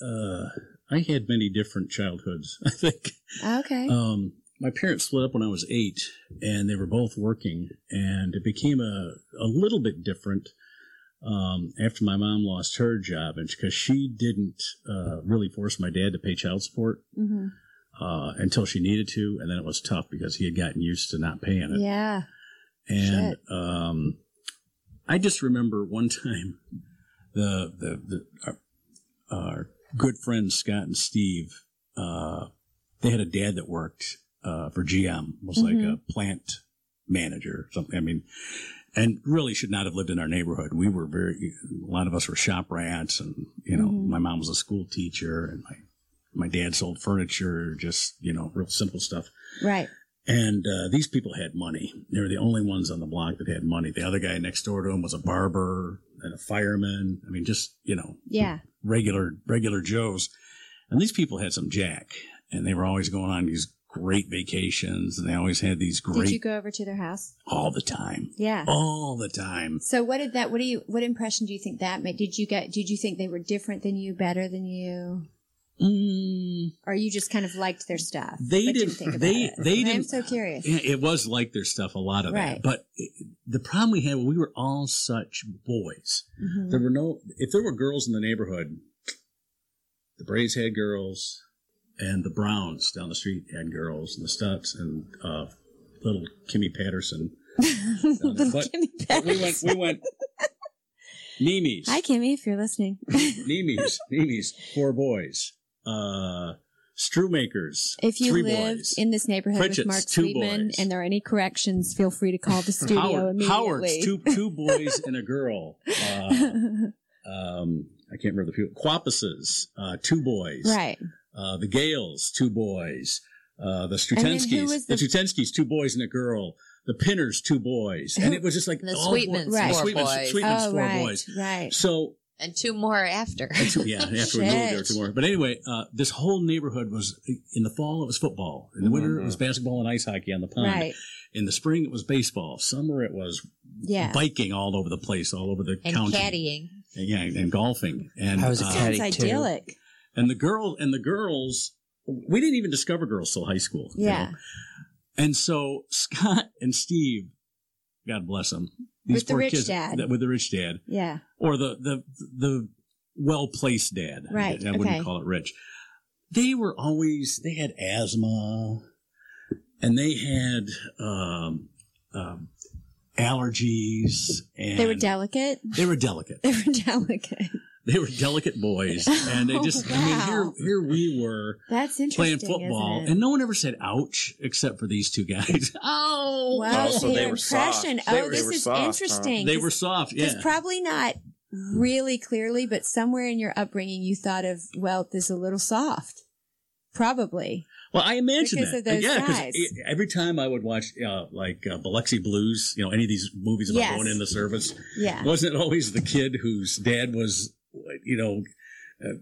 uh, I had many different childhoods. I think. Okay. Um, my parents split up when I was eight, and they were both working, and it became a a little bit different um, after my mom lost her job, and because she didn't uh, really force my dad to pay child support hmm uh, until she needed to, and then it was tough because he had gotten used to not paying it. Yeah. And um, I just remember one time the the, the our, our good friends Scott and Steve uh, they had a dad that worked uh, for GM was like a plant manager or something. I mean, and really should not have lived in our neighborhood. We were very a lot of us were shop rats, and you know, Mhm. my mom was a school teacher, and my my dad sold furniture, just you know, real simple stuff Right. And uh, these people had money. They were the only ones on the block that had money. The other guy next door to him was a barber and a fireman. I mean, just you know, Yeah. regular regular Joes. And these people had some jack, and they were always going on these great vacations, and they always had these great. Did you go over to their house? all the time, Yeah. all the time. So what did that? What do you? What impression do you think that made? Did you get? Did you think they were different than you, better than you, Mm, or you just kind of liked their stuff? They didn't- think about they- it? they I'm didn't- so curious. it was like their stuff, a lot of Right. that. But it, the problem we had, we were all such boys. Mhm. There were no, if there were girls in the neighborhood, the Braves had girls, and the Browns down the street had girls, and the Stutz and uh, little Kimmy Patterson. Little But- Kimmy But we went, Patterson. we went. Mimi's. Hi, Kimmy, if you're listening. Mimi's. Mimi's. Four boys. Uh, Strumakers. If you three live boys. in this neighborhood Pritchett's, with Mark Sweetman boys. and there are any corrections, feel free to call the studio Howard, immediately. Howard's two two boys and a girl. Uh, um, I can't remember the people. Quappuses, uh, two boys. right. Uh, the Gales, two boys. Uh, the And then who Strutenskis, the, the- Strutenskis, two boys and a girl. The Pinners, two boys, and it was just like The all Sweetmans, boys. Right. The four boys. Sweetmans, oh, four right. boys. Right. So and two more after. Two- yeah, after we moved there, two more. But anyway, uh, this whole neighborhood was in the fall it was football. In the winter it was basketball and ice hockey on the pond. Right. In the spring it was baseball. Summer it was Yeah. biking all over the place, all over the and county. caddying. And, yeah, and golfing. And I was a uh, caddy. Sounds too. idyllic. and the girl and the girls we didn't even discover girls till high school. you Yeah. know? And so Scott and Steve, God bless them, these With the rich kids dad. that- with the rich dad, Yeah. or the the the well placed dad. Right, I, I wouldn't okay. call it rich. They were always they had asthma, and they had um, um, allergies, and They were delicate. they were delicate. They were delicate. They were delicate boys, and they Oh, just I mean here here we were That's interesting. playing football, isn't it? and no one ever said "ouch" except for these two guys. oh, Wow, Oh, so so they your were soft. impression. They Oh, were- this they were is soft, huh? interesting. they 'cause- were soft. Because Yeah, probably not really clearly, but somewhere in your upbringing, you thought of wealth as a little soft. Probably. Well, I imagine Because that. of those yeah, guys. every time I would watch, uh, like uh, Biloxi Blues, you know, any of these movies about Yes. going in the service, Yeah. wasn't it always the kid whose dad was, you know, uh,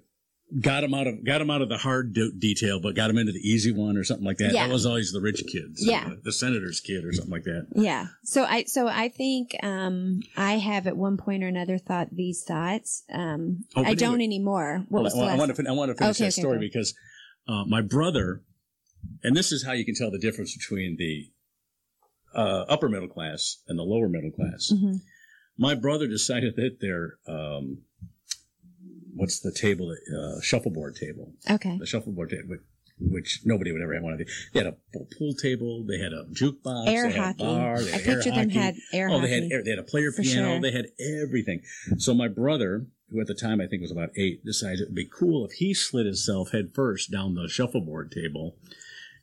got him out of got him out of the hard de- detail, but got him into the easy one or something like that. Yeah. That was always the rich kids, Yeah. uh, the senator's kid or something like that. Yeah. So I so I think um I have at one point or another thought these thoughts. Um Oh, I don't anyway. anymore. What Well, was the I, want to fin- I want to finish Okay, that okay, story go. because uh, my brother, and this is how you can tell the difference between the uh, upper middle class and the lower middle class. Mhm. My brother decided that their um, what's the table, uh, shuffleboard table, Okay. the shuffleboard table. Which, which nobody would ever have one of these. They had a pool table. They had a jukebox. Air they had hockey. a bar. They I air picture them hockey. had air oh, hockey. they had air, they had a player For piano. sure. They had everything. So my brother, who at the time I think was about eight, decided it would be cool if he slid himself head first down the shuffleboard table,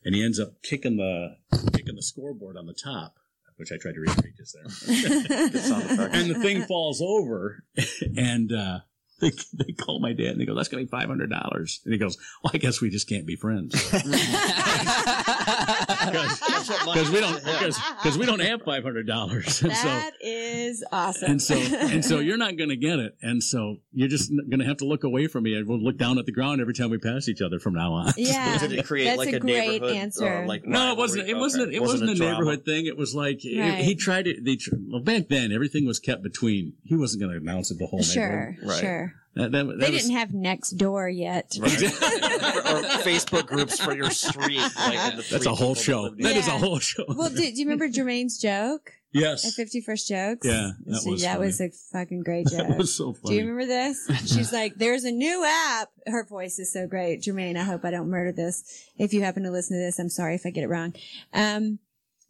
and he ends up kicking the kicking the scoreboard on the top, which I tried to recreate just there. Good and the thing falls over, and uh, they they call my dad and they go, "That's gonna be five hundred dollars," and he goes, "Well, I guess we just can't be friends." because we don't because we don't have five hundred dollars, and so That is awesome. and so and so you're not going to get it, and so you're just going to have to look away from me, and we'll look down at the ground every time we pass each other from now on. yeah. Did it create That's like a a, great neighborhood? answer. Uh, like No, it wasn't. It wasn't. Okay. It wasn't, a drama? neighborhood thing. It was like Right. he tried to. They tr- well back then everything was kept between. He wasn't going to announce it the whole Sure, neighborhood. Right. sure. That, that, that They was- didn't have next door yet. Right. or, or Facebook groups for your street. Like, That's a whole show. lived That in. is a whole show. Well, do, do you remember Jermaine's joke at yes, 51st Jokes? Yeah, that So was that funny. was a fucking great joke. that was so funny. Do you remember this? She's like, there's a new app. Her voice is so great. Jermaine, I hope I don't murder this. If you happen to listen to this, I'm sorry if I get it wrong. Um,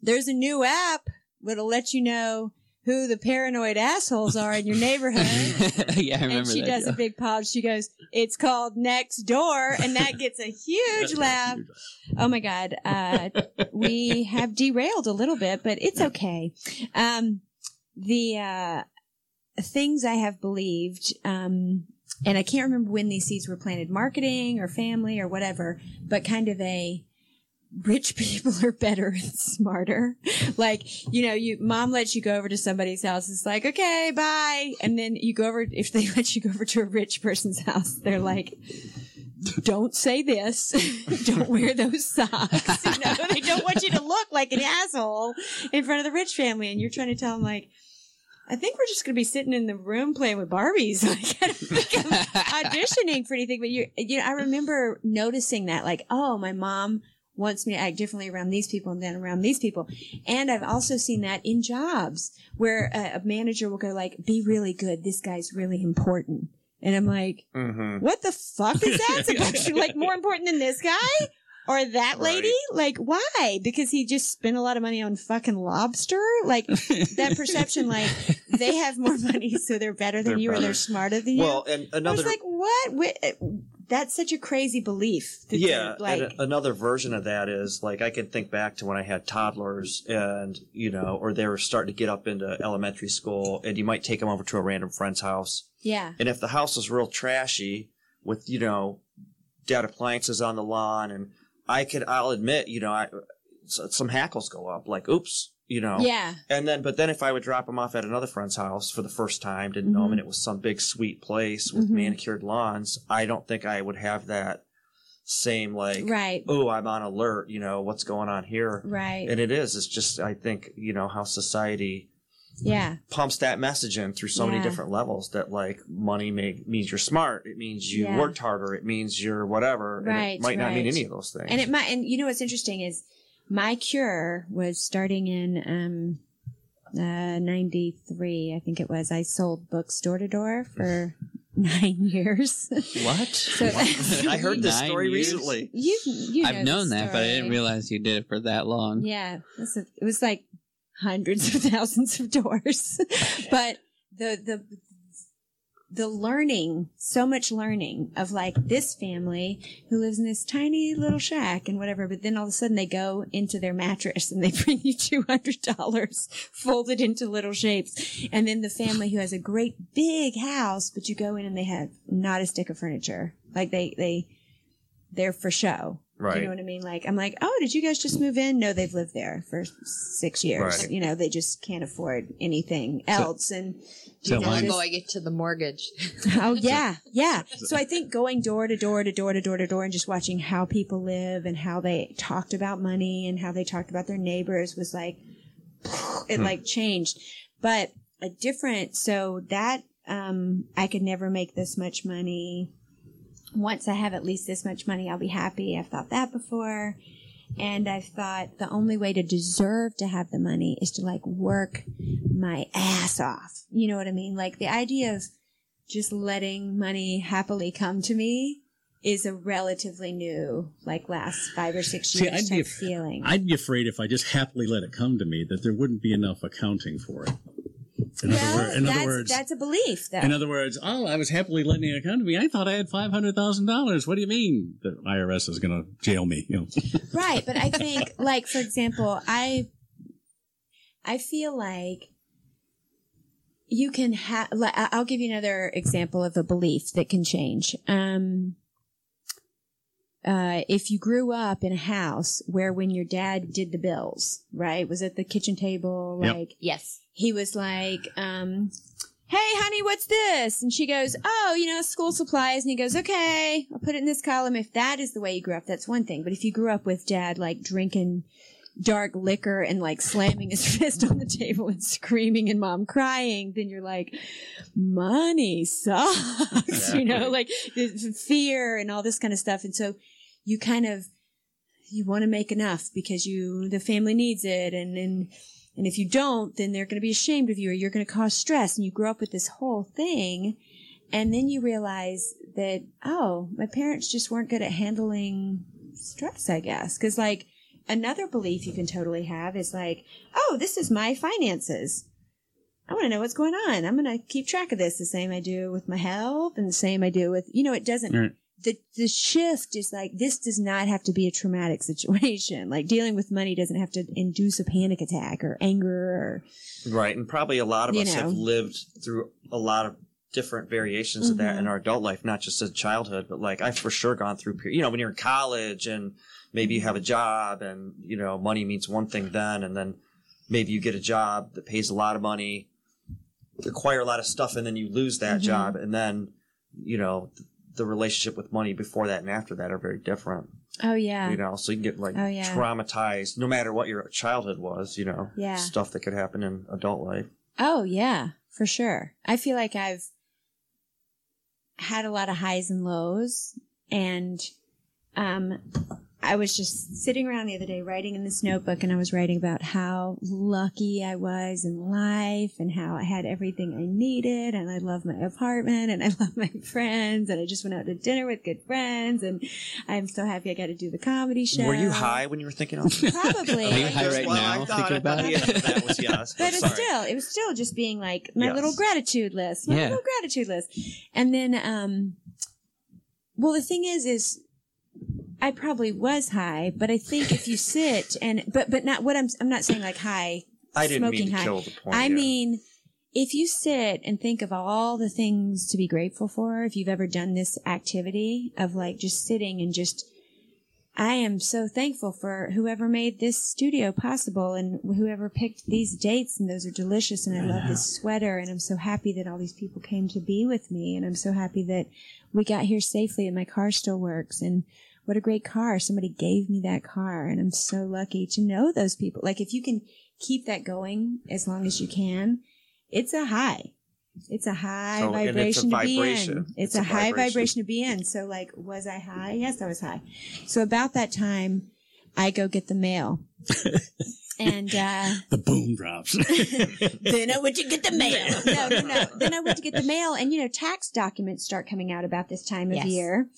there's a new app that'll let you know who the paranoid assholes are in your neighborhood. yeah, I remember and she that. does a big pause. She goes, it's called Next Door. And that gets a huge laugh. Oh my God. Uh, we have derailed a little bit, but it's okay. Um, the, uh, things I have believed, um, and I can't remember when these seeds were planted, marketing or family or whatever, but kind of a rich people are better and smarter. Like, you know, you, mom lets you go over to somebody's house. It's like, okay, bye. And then you go over, if they let you go over to a rich person's house, they're like, don't say this. don't wear those socks. You know, they don't want you to look like an asshole in front of the rich family. And you're trying to tell them like, I think we're just going to be sitting in the room playing with Barbies. Like, I don't think I'm auditioning for anything, but you, you know, I remember noticing that, like, oh, my mom wants me to act differently around these people and then around these people. And I've also seen that in jobs where a, a manager will go like, be really good. This guy's really important. And I'm like, Mm-hmm. what the fuck is that supposed to like more important than this guy? Or that lady? Like, why? Because he just spent a lot of money on fucking lobster? Like, that perception, like, they have more money, so they're better than They're you or they're smarter than you. Well, and I another was like, what? That's such a crazy belief. yeah, like, and another version of that is like I can think back to when I had toddlers, and you know, or they were starting to get up into elementary school, and you might take them over to a random friend's house, yeah. and if the house is real trashy with you know dead appliances on the lawn, and I could, I'll admit, you know, I some hackles go up, like, oops, you know, Yeah. and then, but then if I would drop them off at another friend's house for the first time, didn't know him, and it was some big sweet place with Mhm. manicured lawns, I don't think I would have that same like, Right. oh, I'm on alert, you know, what's going on here. Right. And it is, it's just, I think, you know, how society yeah. pumps that message in through so many different levels that like money may, means you're smart. It means you Yeah. worked harder. It means you're whatever. and Right, it might not mean any of those things. And it might, and you know what's interesting is my cure was starting in, um, uh, 93, I think it was. I sold books door to door for nine years. What? So- I heard this Nine story years? recently. you, you know I've the known that, but I didn't realize you did it for that long. Yeah, that's a- it was like hundreds of thousands of doors, but the the the learning, so much learning of like this family who lives in this tiny little shack and whatever, but then all of a sudden they go into their mattress and they bring you two hundred dollars folded into little shapes, and then the family who has a great big house, but you go in and they have not a stick of furniture, like they they they're for show. Do Right. You know what I mean? Like, I'm like, oh, did you guys just move in? No, they've lived there for six years. Right. You know, they just can't afford anything else. and so you know, mine- just- going into the mortgage. oh yeah, yeah. So I think going door to door to door to door to door and just watching how people live and how they talked about money and how they talked about their neighbors was like, it like changed. But a different, so that, um, I could never make this much money. Once I have at least this much money, I'll be happy. I've thought that before. And I've thought the only way to deserve to have the money is to like work my ass off. You know what I mean? Like the idea of just letting money happily come to me is a relatively new, like last five or six See, years I'd be, type af- feeling. I'd be afraid if I just happily let it come to me that there wouldn't be enough accounting for it. In well, other, in that's, other words, that's a belief, though. in other words, oh, I was happily letting it come to me. I thought I had five hundred thousand dollars. What do you mean the IRS is going to jail me? You know, right, but I think, like for example, I, I feel like you can have. I'll give you another example of a belief that can change. Um, uh, if you grew up in a house where when your dad did the bills, right, was at the kitchen table, Yep. like Yes. He was like, um, Hey, honey, what's this? And she goes, Oh, you know, school supplies. And he goes, Okay, I'll put it in this column. If that is the way you grew up, that's one thing. But if you grew up with dad like drinking dark liquor and like slamming his fist on the table and screaming and mom crying, then you're like, money sucks, you know, like fear and all this kind of stuff. And so you kind of, you want to make enough because you, the family needs it. And, and, and if you don't, then they're going to be ashamed of you or you're going to cause stress. And you grow up with this whole thing. And then you realize that, oh, my parents just weren't good at handling stress, I guess. Cause like another belief you can totally have is like, oh, this is my finances. I want to know what's going on. I'm going to keep track of this the same I do with my health and the same I do with, you know, it doesn't, Right. The, the shift is like, this does not have to be a traumatic situation. Like dealing with money doesn't have to induce a panic attack or anger or, Right. And probably a lot of us have lived through a lot of different variations of that mm-hmm. in our adult life, not just in childhood, but like I've for sure gone through, you know, when you're in college and maybe you mm-hmm. have a job and, you know, money means one thing then, and then maybe you get a job that pays a lot of money, acquire a lot of stuff, and then you lose that mm-hmm. job. And then, you know, the relationship with money before that and after that are very different, Oh yeah. you know, so you can get like Oh, yeah. traumatized no matter what your childhood was, you know, Yeah. stuff that could happen in adult life. Oh yeah, for sure. I feel like I've had a lot of highs and lows and um I was just sitting around the other day writing in this notebook and I was writing about how lucky I was in life and how I had everything I needed and I love my apartment and I love my friends and I just went out to dinner with good friends and I'm so happy I got to do the comedy show. Were you high when you were thinking of it? Probably. Are you high right Well, now I thought thinking about the it? end of that was yes. but it's still it was still just being like my Yes. little gratitude list my Yeah. little gratitude list and then um well the thing is is i probably was high but i think if you sit and but but not what i'm i'm not saying like high I didn't smoking mean to high. kill the point. i yeah. mean if you sit and think of all the things to be grateful for if you've ever done this activity of like just sitting and just I am so thankful for whoever made this studio possible and whoever picked these dates and those are delicious and I love this sweater and I'm so happy that all these people came to be with me and I'm so happy that we got here safely and my car still works and what a great car. Somebody gave me that car and I'm so lucky to know those people. Like if you can keep that going as long as you can, it's a high. It's a high So- and it's a vibration to be in. It's, It's a, a high vibration. vibration to be in. So like, was I high? Yes, I was high. So about that time, I go get the mail. and uh, The boom drops. then I went to get the mail. No, no, no. Then I went to get the mail, and you know, tax documents start coming out about this time of Yes. year.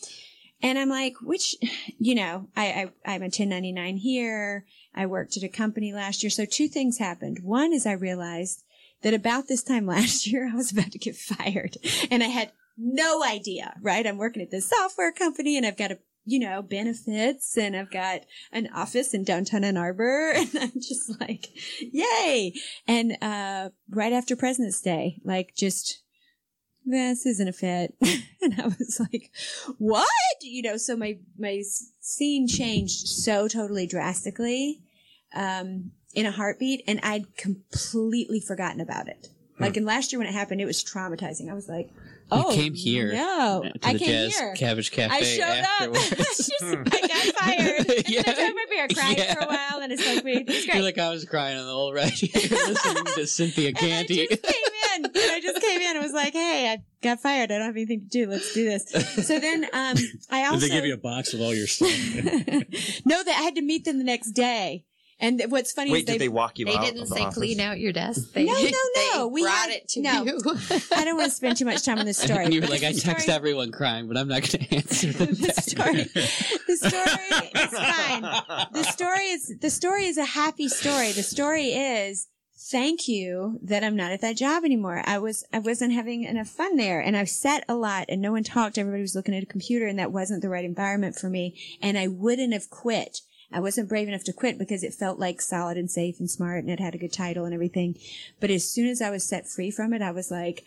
And I'm like, which, you know, I, I I'm a 1099 here. I worked at a company last year, so two things happened. One is I realized that about this time last year, I was about to get fired, and I had no idea. Right? I'm working at this software company, and I've got a you know, benefits and I've got an office in downtown Ann Arbor and I'm just like, yay. And, uh, right after President's Day, like just, this isn't a fit. and I was like, what? You know, so my, my scene changed so totally drastically, um, in a heartbeat and I'd completely forgotten about it. Like, in last year when it happened, it was traumatizing. I was like, oh, came here No, I came Jazz here. Cabbage Cafe I showed up. afterwards. It's just, I got fired. And Yeah. I took my beer, cried Yeah. for a while, and it's like, wait, it's You're like I was crying on the old right here listening to Cynthia and I just came in. And I just came in and was like, hey, I got fired. I don't have anything to do. Let's do this. So then, um, I also. Did they give you a box of all your stuff? no, that I had to meet them the next day. And what's funny Wait, is did they walk you They out? didn't of the say office? clean out your desk. They, No, no, no. They We brought had- it to no. you. I don't want to spend too much time on this story. and you were like, I the text story- everyone crying, but I'm not going to answer the back." story. The story is fine. The story is the story is a happy story. The story is thank you that I'm not at that job anymore. I was I wasn't having enough fun there, and I've sat a lot, and no one talked. Everybody was looking at a computer, and that wasn't the right environment for me. And I wouldn't have quit. I wasn't brave enough to quit because it felt like solid and safe and smart, and it had a good title and everything. But as soon as I was set free from it, I was like.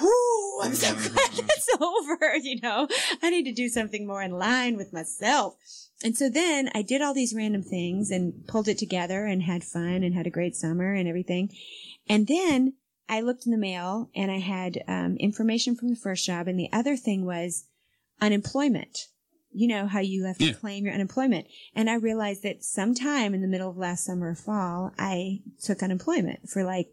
Whoo, I'm so glad it's over. You know, I need to do something more in line with myself. And so then I did all these random things and pulled it together and had fun and had a great summer and everything. And then I looked in the mail and I had um, information from the first job. And the other thing was unemployment. You know how you have to Yeah. claim your unemployment. And I realized that sometime in the middle of last summer or fall, I took unemployment for like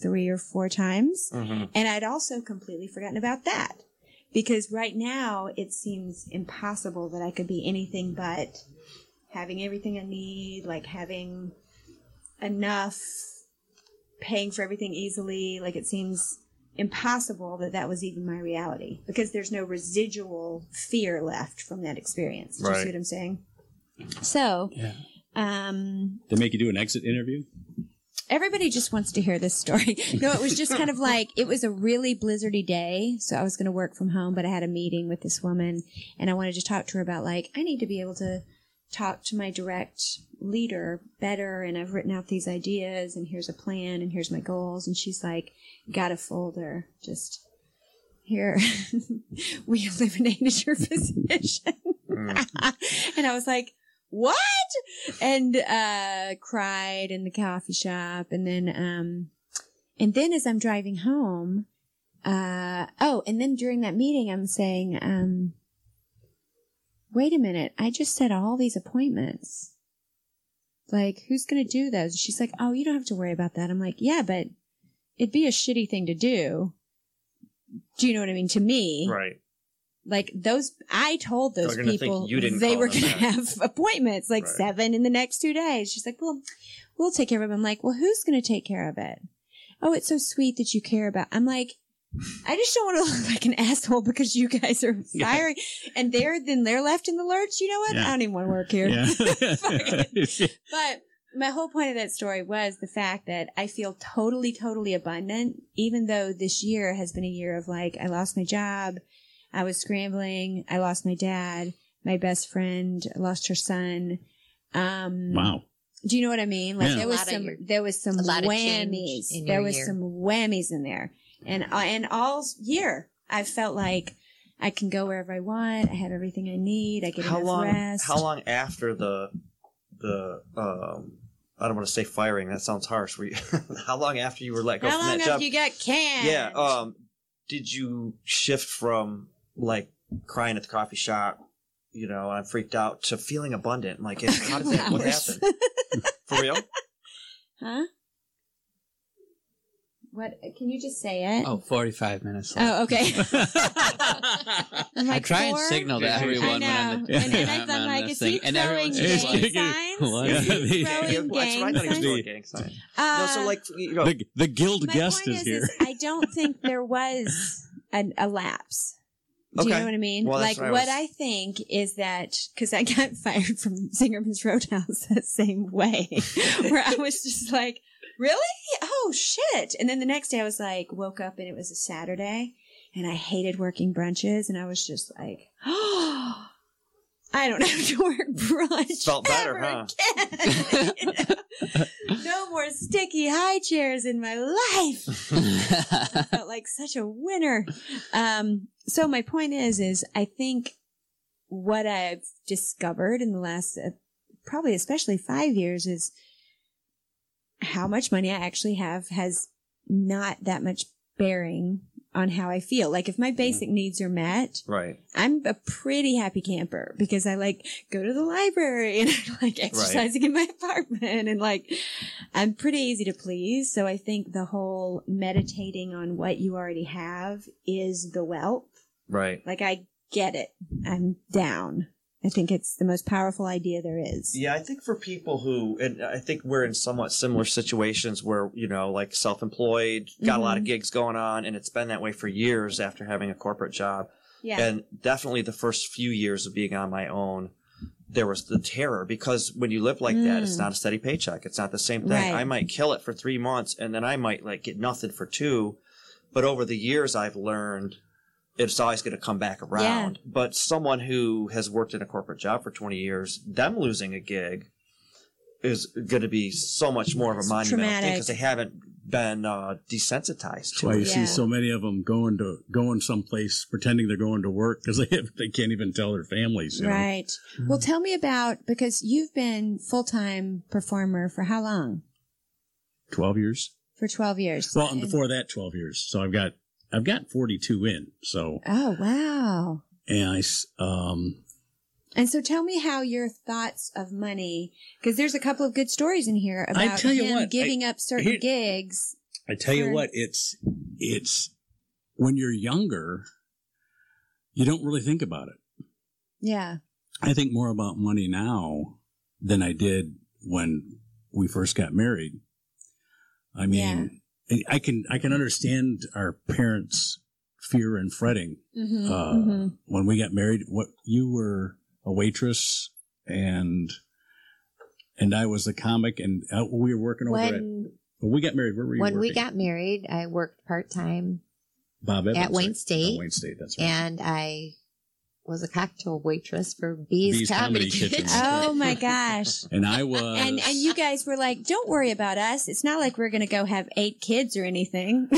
three or four times. Mhm. And I'd also completely forgotten about that because right now it seems impossible that I could be anything but having everything I need, like having enough, paying for everything easily. Like it seems impossible that that was even my reality because there's no residual fear left from that experience. Do you Right. see what I'm saying? So, Yeah. um, they make you do an exit interview? Everybody just wants to hear this story. No, it was just kind of like it was a really blizzardy day, so I was going to work from home, but I had a meeting with this woman, and I wanted to talk to her about like I need to be able to talk to my direct leader better, and I've written out these ideas, and here's a plan, and here's my goals, and she's like, got a folder, just here, we eliminated your position. Mm. and I was like, what? And, uh, cried in the coffee shop. And then, um, and then as I'm driving home, uh, oh, and then during that meeting, I'm saying, um, wait a minute. I just set all these appointments. Like, who's going to do those? She's like, oh, you don't have to worry about that. I'm like, yeah, but it'd be a shitty thing to do. Do you know what I mean? To me, Right. Like those, I told those They're gonna think people they were going to have appointments, like Right. seven in the next two days. She's like, well, we'll take care of it. I'm like, well, who's going to take care of it? Oh, it's so sweet that you care about. I'm like, I just don't want to look like an asshole because you guys are Yeah. firing, and they're then they're left in the lurch. You know what? Yeah. I don't even want to work here. Yeah. But my whole point of that story was the fact that I feel totally, totally abundant, even though this year has been a year of like, I lost my job. I was scrambling. I lost my dad, my best friend, lost her son. Um, wow. do you know what I mean? Like Yeah. there was some, your- there was some a lot of whammies. There was year. some whammies in there. And, uh, and all year I felt like I can go wherever I want. I have everything I need. I get How enough long? rest. How long after the the um? I don't want to say firing. That sounds harsh. Were you, how long after you were let go How from long that have job? you got canned? yeah. Um. Did you shift from like crying at the coffee shop, you know, I'm freaked out, to feeling abundant? Like, how did that? what happened? For real? Huh? What? Can you just say it? Oh, 45 minutes. left. Oh, okay. I'm I like, try and four? signal to I everyone I when I'm know. the, and, and I I'm thought, on like, this is he thing, and throwing everyone's gang just like, signs? What? Is he Yeah, throwing Yeah, that's what I gang thought he was signs? doing. Gang sign. Uh, no, so like you know, the, the guild my guest point is is, here. is I don't think there was an, a lapse. Do you know what I mean? Well, like what what I I, think is that because I got fired from Zingerman's Roadhouse that same way, where I was just like, "Really? Oh shit!" And then the next day I was like, woke up and it was a Saturday, and I hated working brunches, and I was just like, "Oh, I don't have to work brunch. Felt better, ever huh? again." You know? no more sticky high chairs in my life. I felt like such a winner. Um, so my point is, is I think what I've discovered in the last, uh, probably especially five years is how much money I actually have has not that much bearing on how I feel. Like if my basic mm-hmm. needs are met, right? I'm a pretty happy camper because I like go to the library and I like exercising in my apartment and like I'm pretty easy to please. So I think the whole meditating on what you already have is the wealth. Right. Like I get it. I'm down. I think it's the most powerful idea there is. Yeah, I think for people who, and I think we're in somewhat similar situations where, you know, like self employed, got a lot of gigs going on, and it's been that way for years after having a corporate job. Yeah. And definitely the first few years of being on my own, there was the terror because when you live like that, it's Mm. not a steady paycheck. It's not the same thing. Right. I might kill it for three months and then I might like get nothing for two. But over the years, I've learned it's always going to come back around. But someone who has worked in a corporate job for 20 years, them losing a gig is going to be so much more of a It's monumental thing traumatic. because they haven't been uh, desensitized That's to why you it. see so many of them going to going someplace pretending they're going to work because they have, they can't even tell their families. You know? Right. Well, tell me about, because you've been full-time performer for how long? Twelve years. For 12 years. Well, and before that, twelve years. So I've got I've got forty two in. So Oh, wow. and I s- um And so tell me how your thoughts of money, because there's a couple of good stories in here about him what, giving up certain here- gigs. I tell you what, it's it's when you're younger, you don't really think about it. Yeah. I think more about money now than I did when we first got married. I mean, I can I can understand our parents' fear and fretting Mm-hmm. uh, when we got married. What you were a waitress and and I was the comic, and uh, we were working over at. When When we got married, where were you when we got married, I worked part time Bob Evans, at Wayne right? State. At Wayne State, that's right. and I was a cocktail waitress for Bea's, Bea's Comedy, Comedy Kitchen. Kitchen. Oh my gosh. And I was. And and you guys were like, "Don't worry about us. It's not like we're going to go have eight kids or anything."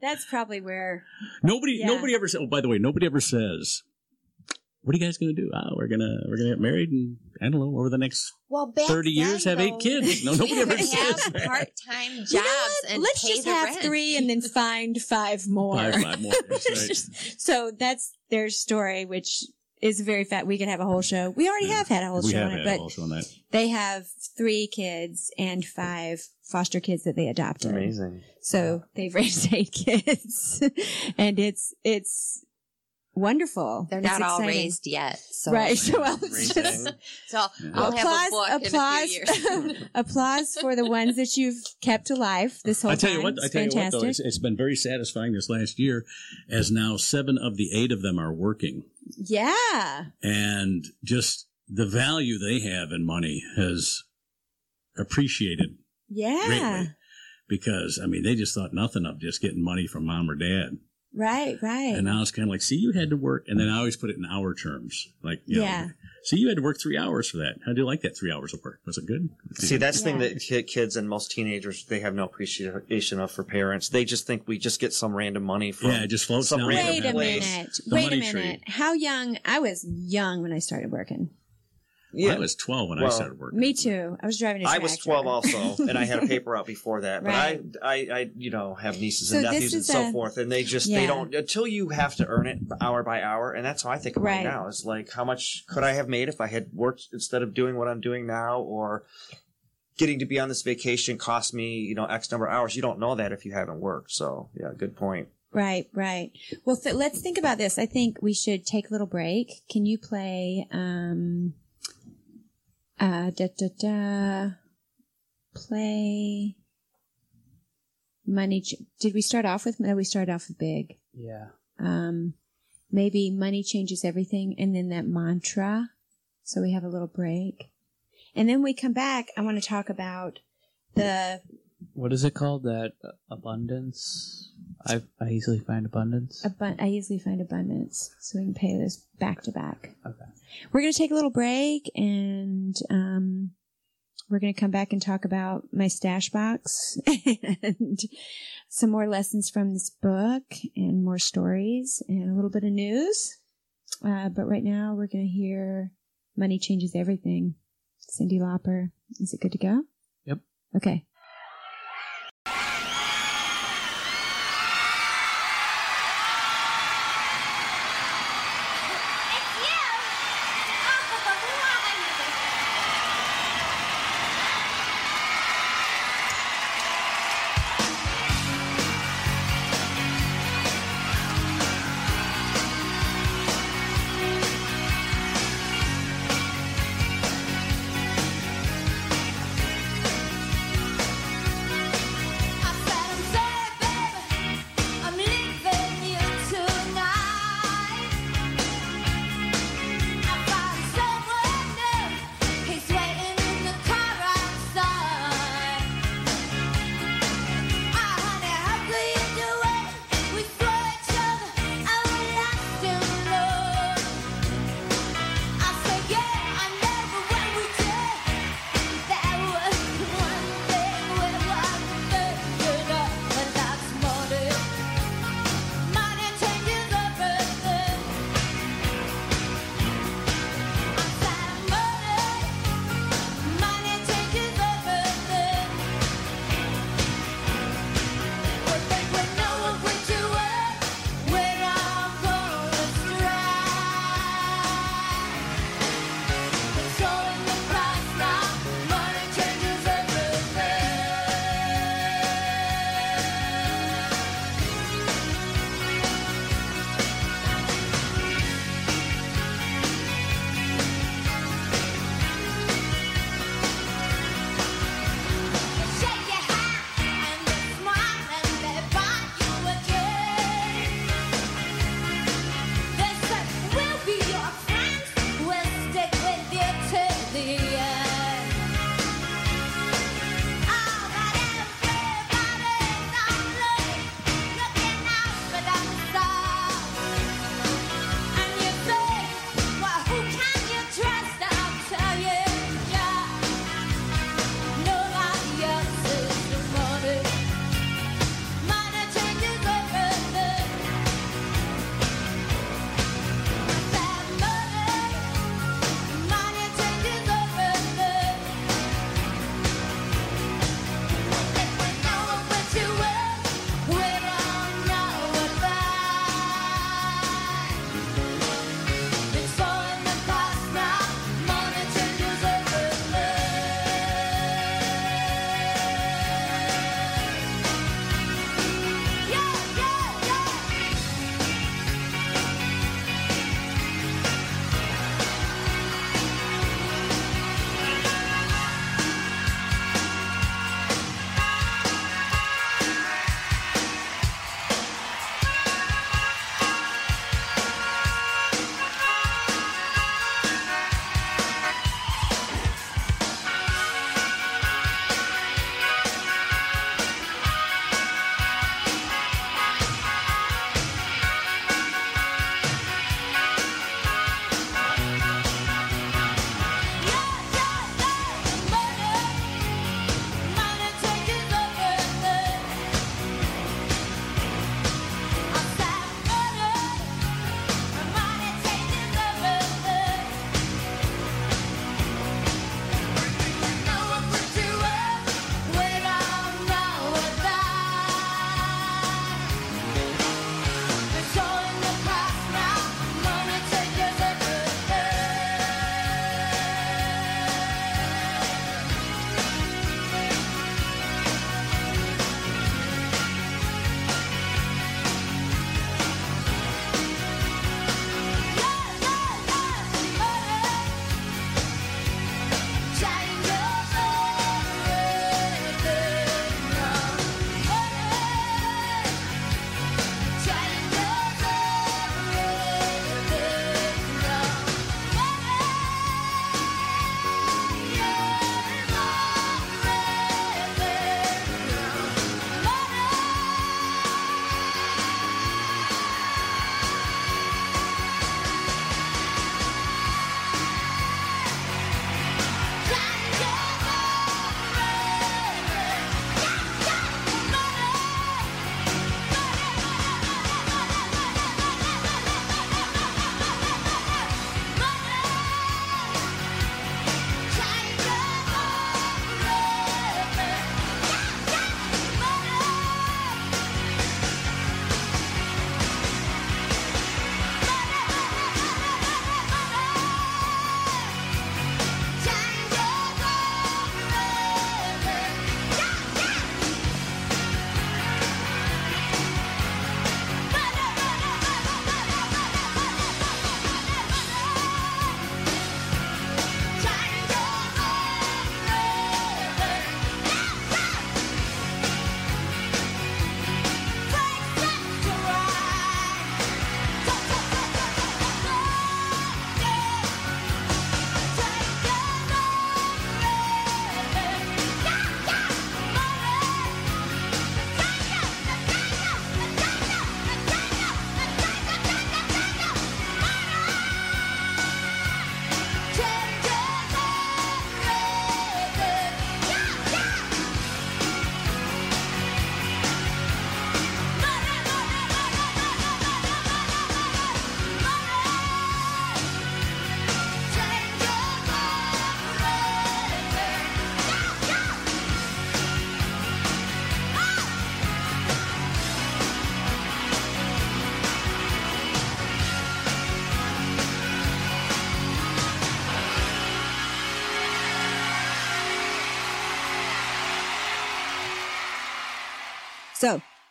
That's probably where. nobody, Yeah. nobody ever said. Oh, by the way, nobody ever says, "What are you guys going to do? Oh, we're gonna we're gonna get married and I don't know over the next Well, back 30 years, then, have eight kids. No, nobody ever could says part-time jobs You know what? and Let's just have rent. three and then find five more. five five more." That's right. so that's their story, which is very fat. We could have a whole show. We already have had a whole we show have on had it, a but whole show on that. they have three kids and five foster kids that they adopted. Amazing. So they've raised eight kids, and it's it's wonderful. They're It's not all raised yet, so right. So I'll just So I'll have a book in a few years. applause, applause for the ones that you've kept alive this whole I tell time. you what, I It's tell you what, fantastic. though, it's, it's been very satisfying this last year, as now seven of the eight of them are working, yeah, and just the value they have in money has appreciated yeah, greatly. Because I mean, they just thought nothing of just getting money from mom or dad, right, right. and now it's kind of like, see, you had to work, and then I always put it in hour terms, like, you Yeah. know, see, you had to work three hours for that. How do you like that three hours of work? Was it good? See, that's the thing that kids and most teenagers they have no appreciation of for parents. They just think we just get some random money from. yeah, it just floats some down. random Wait a place. minute. The Wait a minute. tree. How young? I was young when I started working. Yeah, I was twelve when I started working. Me too. I was driving a I was twelve also, and I had a paper out before that. But Right. I, I, I, you know, have nieces So and nephews and is so a- forth, and they just Yeah. they don't until you have to earn it hour by hour, and that's how I think about Right. it now. It's like how much could I have made if I had worked instead of doing what I'm doing now, or getting to be on this vacation cost me you know X number of hours. You don't know that if you haven't worked. So yeah, good point. Right, right. Well, th- let's think about this. I think we should take a little break. Can you play, um, uh, da, da, da, play money. Ch- Did we start off with, no, we started off with big. Yeah. Um, maybe money changes everything and then that mantra. So we have a little break. And then we come back. I want to talk about the What is it called? That uh, abundance? I I easily find abundance. Abun- I usually find abundance, so we can pay this back to back. Okay. We're going to take a little break, and um, we're going to come back and talk about my stash box and some more lessons from this book, and more stories, and a little bit of news. Uh, but right now, we're going to hear "Money Changes Everything." Cyndi Lauper. Is it good to go? Yep. Okay.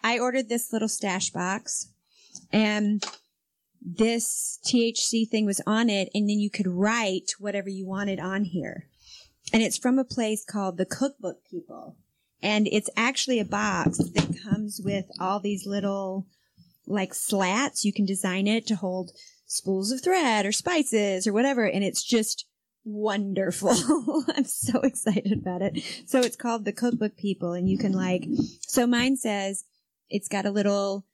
I ordered this little stash box and this THC thing was on it and then you could write whatever you wanted on here. And it's from a place called the Cookbook People. And it's actually a box that comes with all these little like slats. You can design it to hold spools of thread or spices or whatever. And it's just wonderful. I'm so excited about it. So it's called the Cookbook People and you can like, so mine says it's got a little,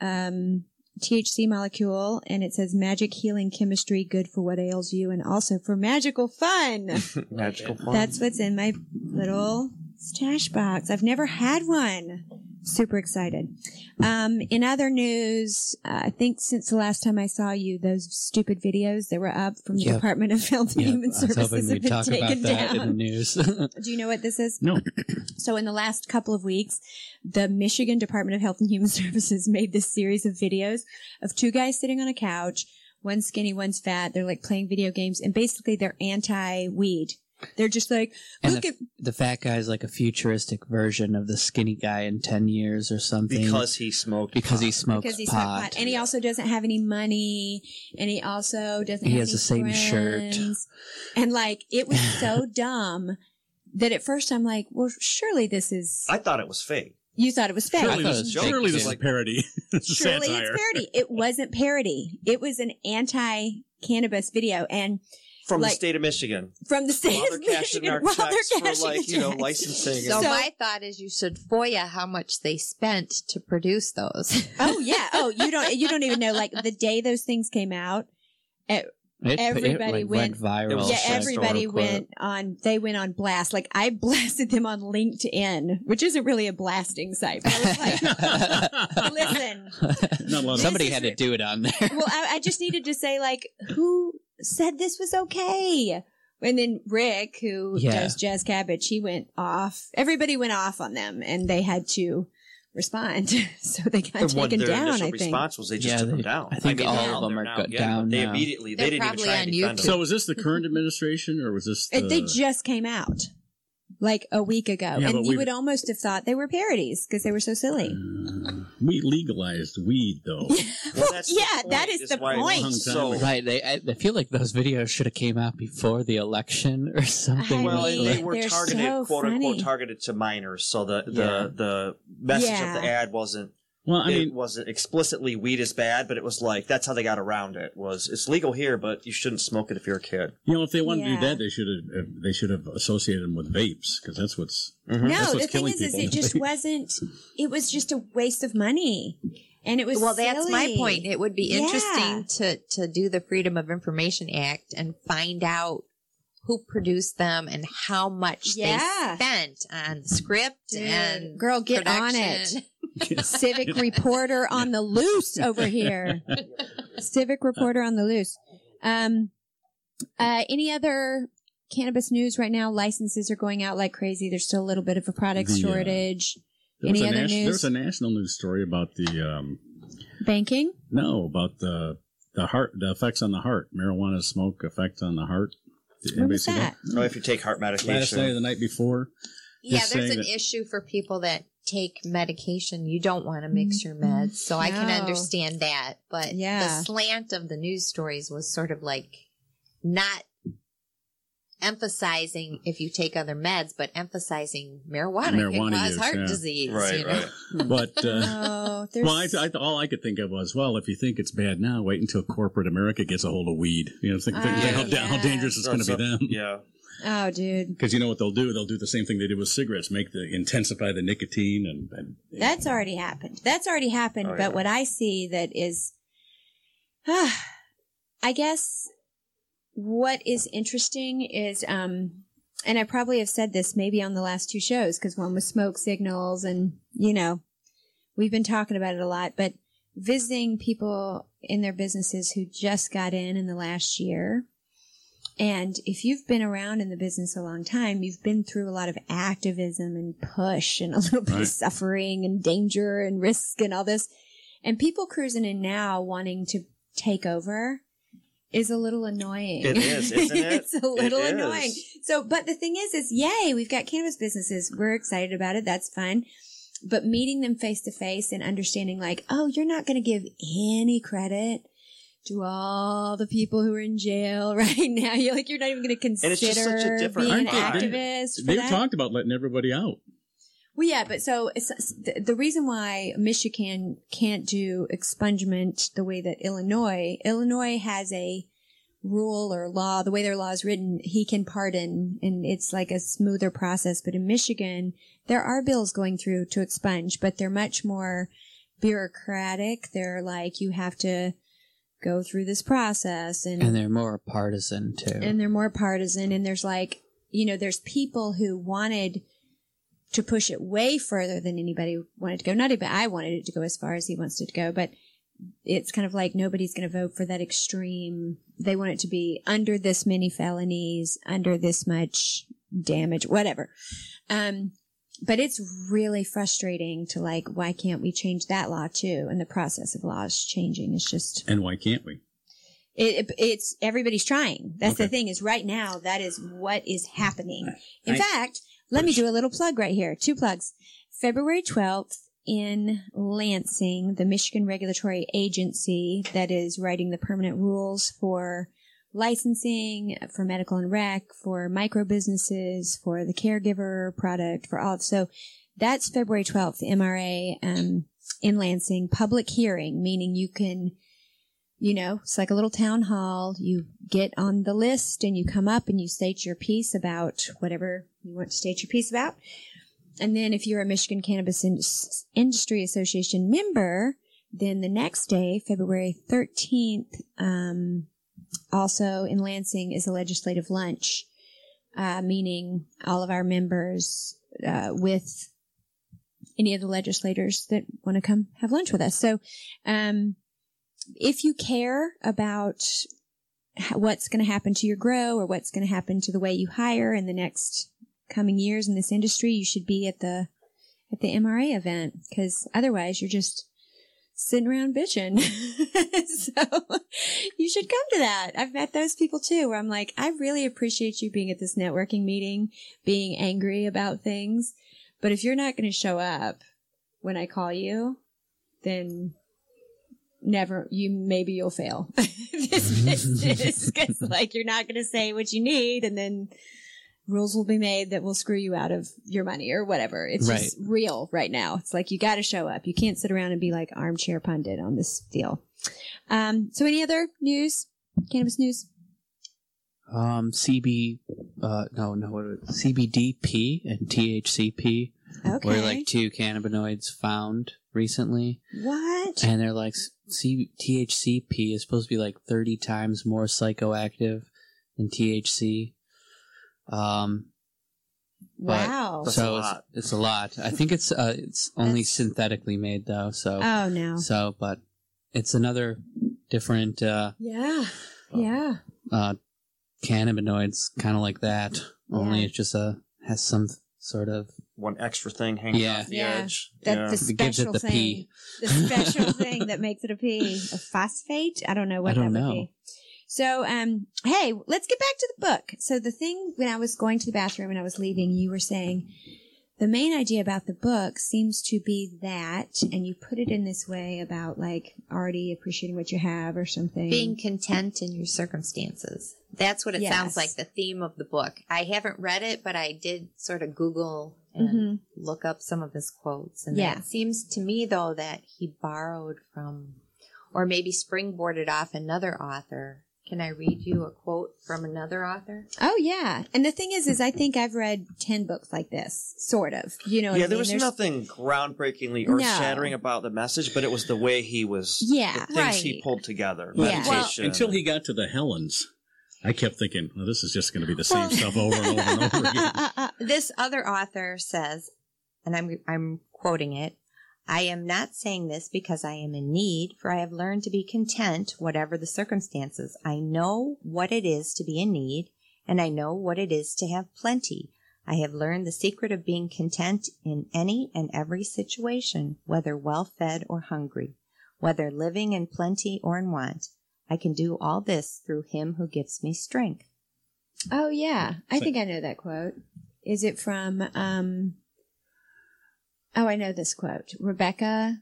um, THC molecule and it says magic healing chemistry good for what ails you and also for magical fun. Magical fun. That's what's in my little stash box. I've never had one. Super excited. Um, in other news, uh, I think since the last time I saw you, those stupid videos that were up from the Yep. Department of Health and Yeah, Human Services have been taken that in the down. news. Do you know what this is? No. So in the last couple of weeks, the Michigan Department of Health and Human Services made this series of videos of two guys sitting on a couch, one skinny, one's fat. They're like playing video games and basically they're anti-weed. They're just like, and look the, at, the fat guy is like a futuristic version of the skinny guy in 10 years or something. because he smoked. because he smoked smokes because he's pot. not pot. And he also doesn't have any money. And he also doesn't He have has any the same shirt. And like, it was so dumb that at first I'm like, well, surely this is, I thought it was fake. you thought it was fake. Surely, thought this, was surely this is a parody. It's a Surely satire. it's parody. It wasn't parody. It was an anti-cannabis video, and From Like- the state of Michigan. from the state While they're of Michigan, our while they're checks for like, you know, licensing. So, and So- my thought is you should FOIA how much they spent to produce those. Oh yeah. Oh, you don't. You don't even know. Like the day those things came out. It, It, Everybody it, like, went- viral. It yeah, everybody storm, went on. They went on blast. Like I blasted them on LinkedIn, which isn't really a blasting site. But I was like, listen. Not a lot of Somebody had to do it on there. Well, I, I just needed to say like, who said this was okay? And then Rick, who Yeah. does Jazz Cabbage, he went off. Everybody went off on them, and they had to respond. so they got the one, taken down. I think. response was they just Yeah, took them down. I think mean, all of them they're are now- got yeah, down They now. immediately, They're they didn't even try to defend them. So is this the current administration or was this? Uh, the, It- they just came out like a week ago, Yeah, and you would almost have thought they were parodies because they were so silly. Uh, we legalized weed though. Well, that's the yeah, that point, is the point. So. Right. They, I, I feel like those videos should have came out before the election or something. I well, mean, they were targeted, so quote funny. unquote, targeted to minors. So the the Yeah. the message of the ad wasn't Well, I it mean, wasn't explicitly weed is bad, but it was like that's how they got around it. Was it's legal here, but you shouldn't smoke it if you're a kid. you know, if they wanted to do that, they should have. uh, They should have associated them with vapes because that's what's. No, That's what's the thing killing is, is it just wasn't. It was just a waste of money, and it was. well, that's my point. It would be Yeah. interesting to to do the Freedom of Information Act and find out who produced them and how much Yeah. they spent on the script Dude, and girl, get on production. Civic reporter on the loose over here. Civic reporter on the loose. Um, uh, any other cannabis news right now? Licenses are going out like crazy. There's still a little bit of a product The, uh, shortage. There Any a other nas- news? There was a national news story about the um, Banking. no about the the heart the effects on the heart marijuana smoke effects on the heart. Did When anybody was see that? Or oh, if you take heart Last medication, night or the night before. Yeah, there's an issue for people that take medication. You don't want to mix mm, your meds. So I can understand that. But Yeah. the slant of the news stories was sort of like not emphasizing if you take other meds, but emphasizing marijuana, Marijuana can cause use, heart yeah. disease. right, you know? right. But uh, Oh, well, I, I, all I could think of was, well, if you think it's bad now, wait until corporate America gets a hold of weed. You know, think, think Ah, how, da- how dangerous it's going to So- be them. Yeah, oh, dude, Because you know what they'll do? They'll do the same thing they did with cigarettes, make the intensify the nicotine and, and that's already happened. That's already happened. Oh, but yeah. what I see that is, I guess, what is interesting is, um, and I probably have said this maybe on the last two shows because one was smoke signals, and you know, we've been talking about it a lot. But visiting people in their businesses who just got in in the last year. And if you've been around in the business a long time, you've been through a lot of activism and push and a little bit Right. of suffering and danger and risk and all this. And people cruising in now wanting to take over is a little annoying. It is, isn't it? it's a little It is. annoying. So, but the thing is, is yay, we've got cannabis businesses. We're excited about it. That's fun. but meeting them face to face and understanding like, oh, you're not going to give any credit to all the people who are in jail right now. You're like, you're not even going to consider it's just such a different- being an Aren't activist. They've talked about letting everybody out. Well, yeah, but so it's, the, the reason why Michigan can't do expungement the way that Illinois, Illinois has a rule or law, the way their law is written, he can pardon and it's like a smoother process. But in Michigan, there are bills going through to expunge, but they're much more bureaucratic. They're like, you have to go through this process and, And they're more partisan too. and they're more partisan and there's like you know there's people who wanted to push it way further than anybody wanted to go not even i wanted it to go as far as he wants it to go but it's kind of like nobody's going to vote for that extreme they want it to be under this many felonies under this much damage whatever um but it's really frustrating to like why can't we change that law too and the process of laws changing is just And why can't we? it, it- it's everybody's trying. That's the thing is right now that is what is happening. In I- fact, let me do a little plug right here. Two plugs. February 12th in Lansing, the Michigan Regulatory Agency that is writing the permanent rules for licensing, for medical and rec, for micro businesses, for the caregiver product, for all. So that's February 12th, MRA, um, in Lansing, public hearing, meaning you can you know, it's like a little town hall. You get on the list and you come up and you state your piece about whatever you want to state your piece about. And then if you're a Michigan Cannabis Indus- Industry Association member, then the next day, February 13th, um, also in Lansing is a legislative lunch, uh, meaning all of our members, uh, with any of the legislators that want to come have lunch with us. So, um, if you care about what's going to happen to your grow or what's going to happen to the way you hire in the next coming years in this industry, you should be at the at the MRA event because otherwise you're just sitting around bitching. so you should come to that. I've met those people too where I'm like, I really appreciate you being at this networking meeting, being angry about things. But if you're not going to show up when I call you, then never you maybe you'll fail. This business because like you're not going to say what you need and then rules will be made that will screw you out of your money or whatever. It's just real right now. It's like you got to show up. You can't sit around and be like armchair pundit on this deal. Um so any other news? Cannabis news? Um, CB, uh, no, no, what? CBDP and THCP okay were like two cannabinoids found recently, what? And they're like C- THCP is supposed to be like thirty times more psychoactive than THC. Um, but- wow That's so a it's, lot. it's a lot. I think it's uh, it's only That's- synthetically made though. So oh no so, but it's another different uh, yeah yeah uh, cannabinoids, kind of like that. Only Yeah. it's just a has some sort of One extra thing hanging Yeah. off the Yeah. edge. That yeah. the It gives it special the thing, P. the special thing that makes it a P, a phosphate. I don't know what I don't that would be. So, um, hey, let's get back to the book. So the thing when I was going to the bathroom and I was leaving, you were saying the main idea about the book seems to be that, and you put it in this way about like already appreciating what you have or something. Being content in your circumstances. That's what it Yes. sounds like the theme of the book. I haven't read it, but I did sort of Google and Mhm. look up some of his quotes. And Yeah. it seems to me, though, that he borrowed from, or maybe springboarded off another author. Can I read you a quote from another author? Oh yeah, and the thing is, is I think I've read ten books like this, sort of. You know, yeah, I there mean? was There's- nothing groundbreakingly earth shattering about the message, but it was the way he was, Yeah, the things he pulled together. Yeah. Meditation. Until he got to the Helens, I kept thinking, well, this is just going to be the same stuff over and over and over again. This other author says, and I'm I'm quoting it. I am not saying this because I am in need, for I have learned to be content, whatever the circumstances. I know what it is to be in need, and I know what it is to have plenty. I have learned the secret of being content in any and every situation, whether well fed or hungry, whether living in plenty or in want. I can do all this through him who gives me strength. Oh yeah, I think I know that quote. Is it from um Oh, I know this quote. Rebecca,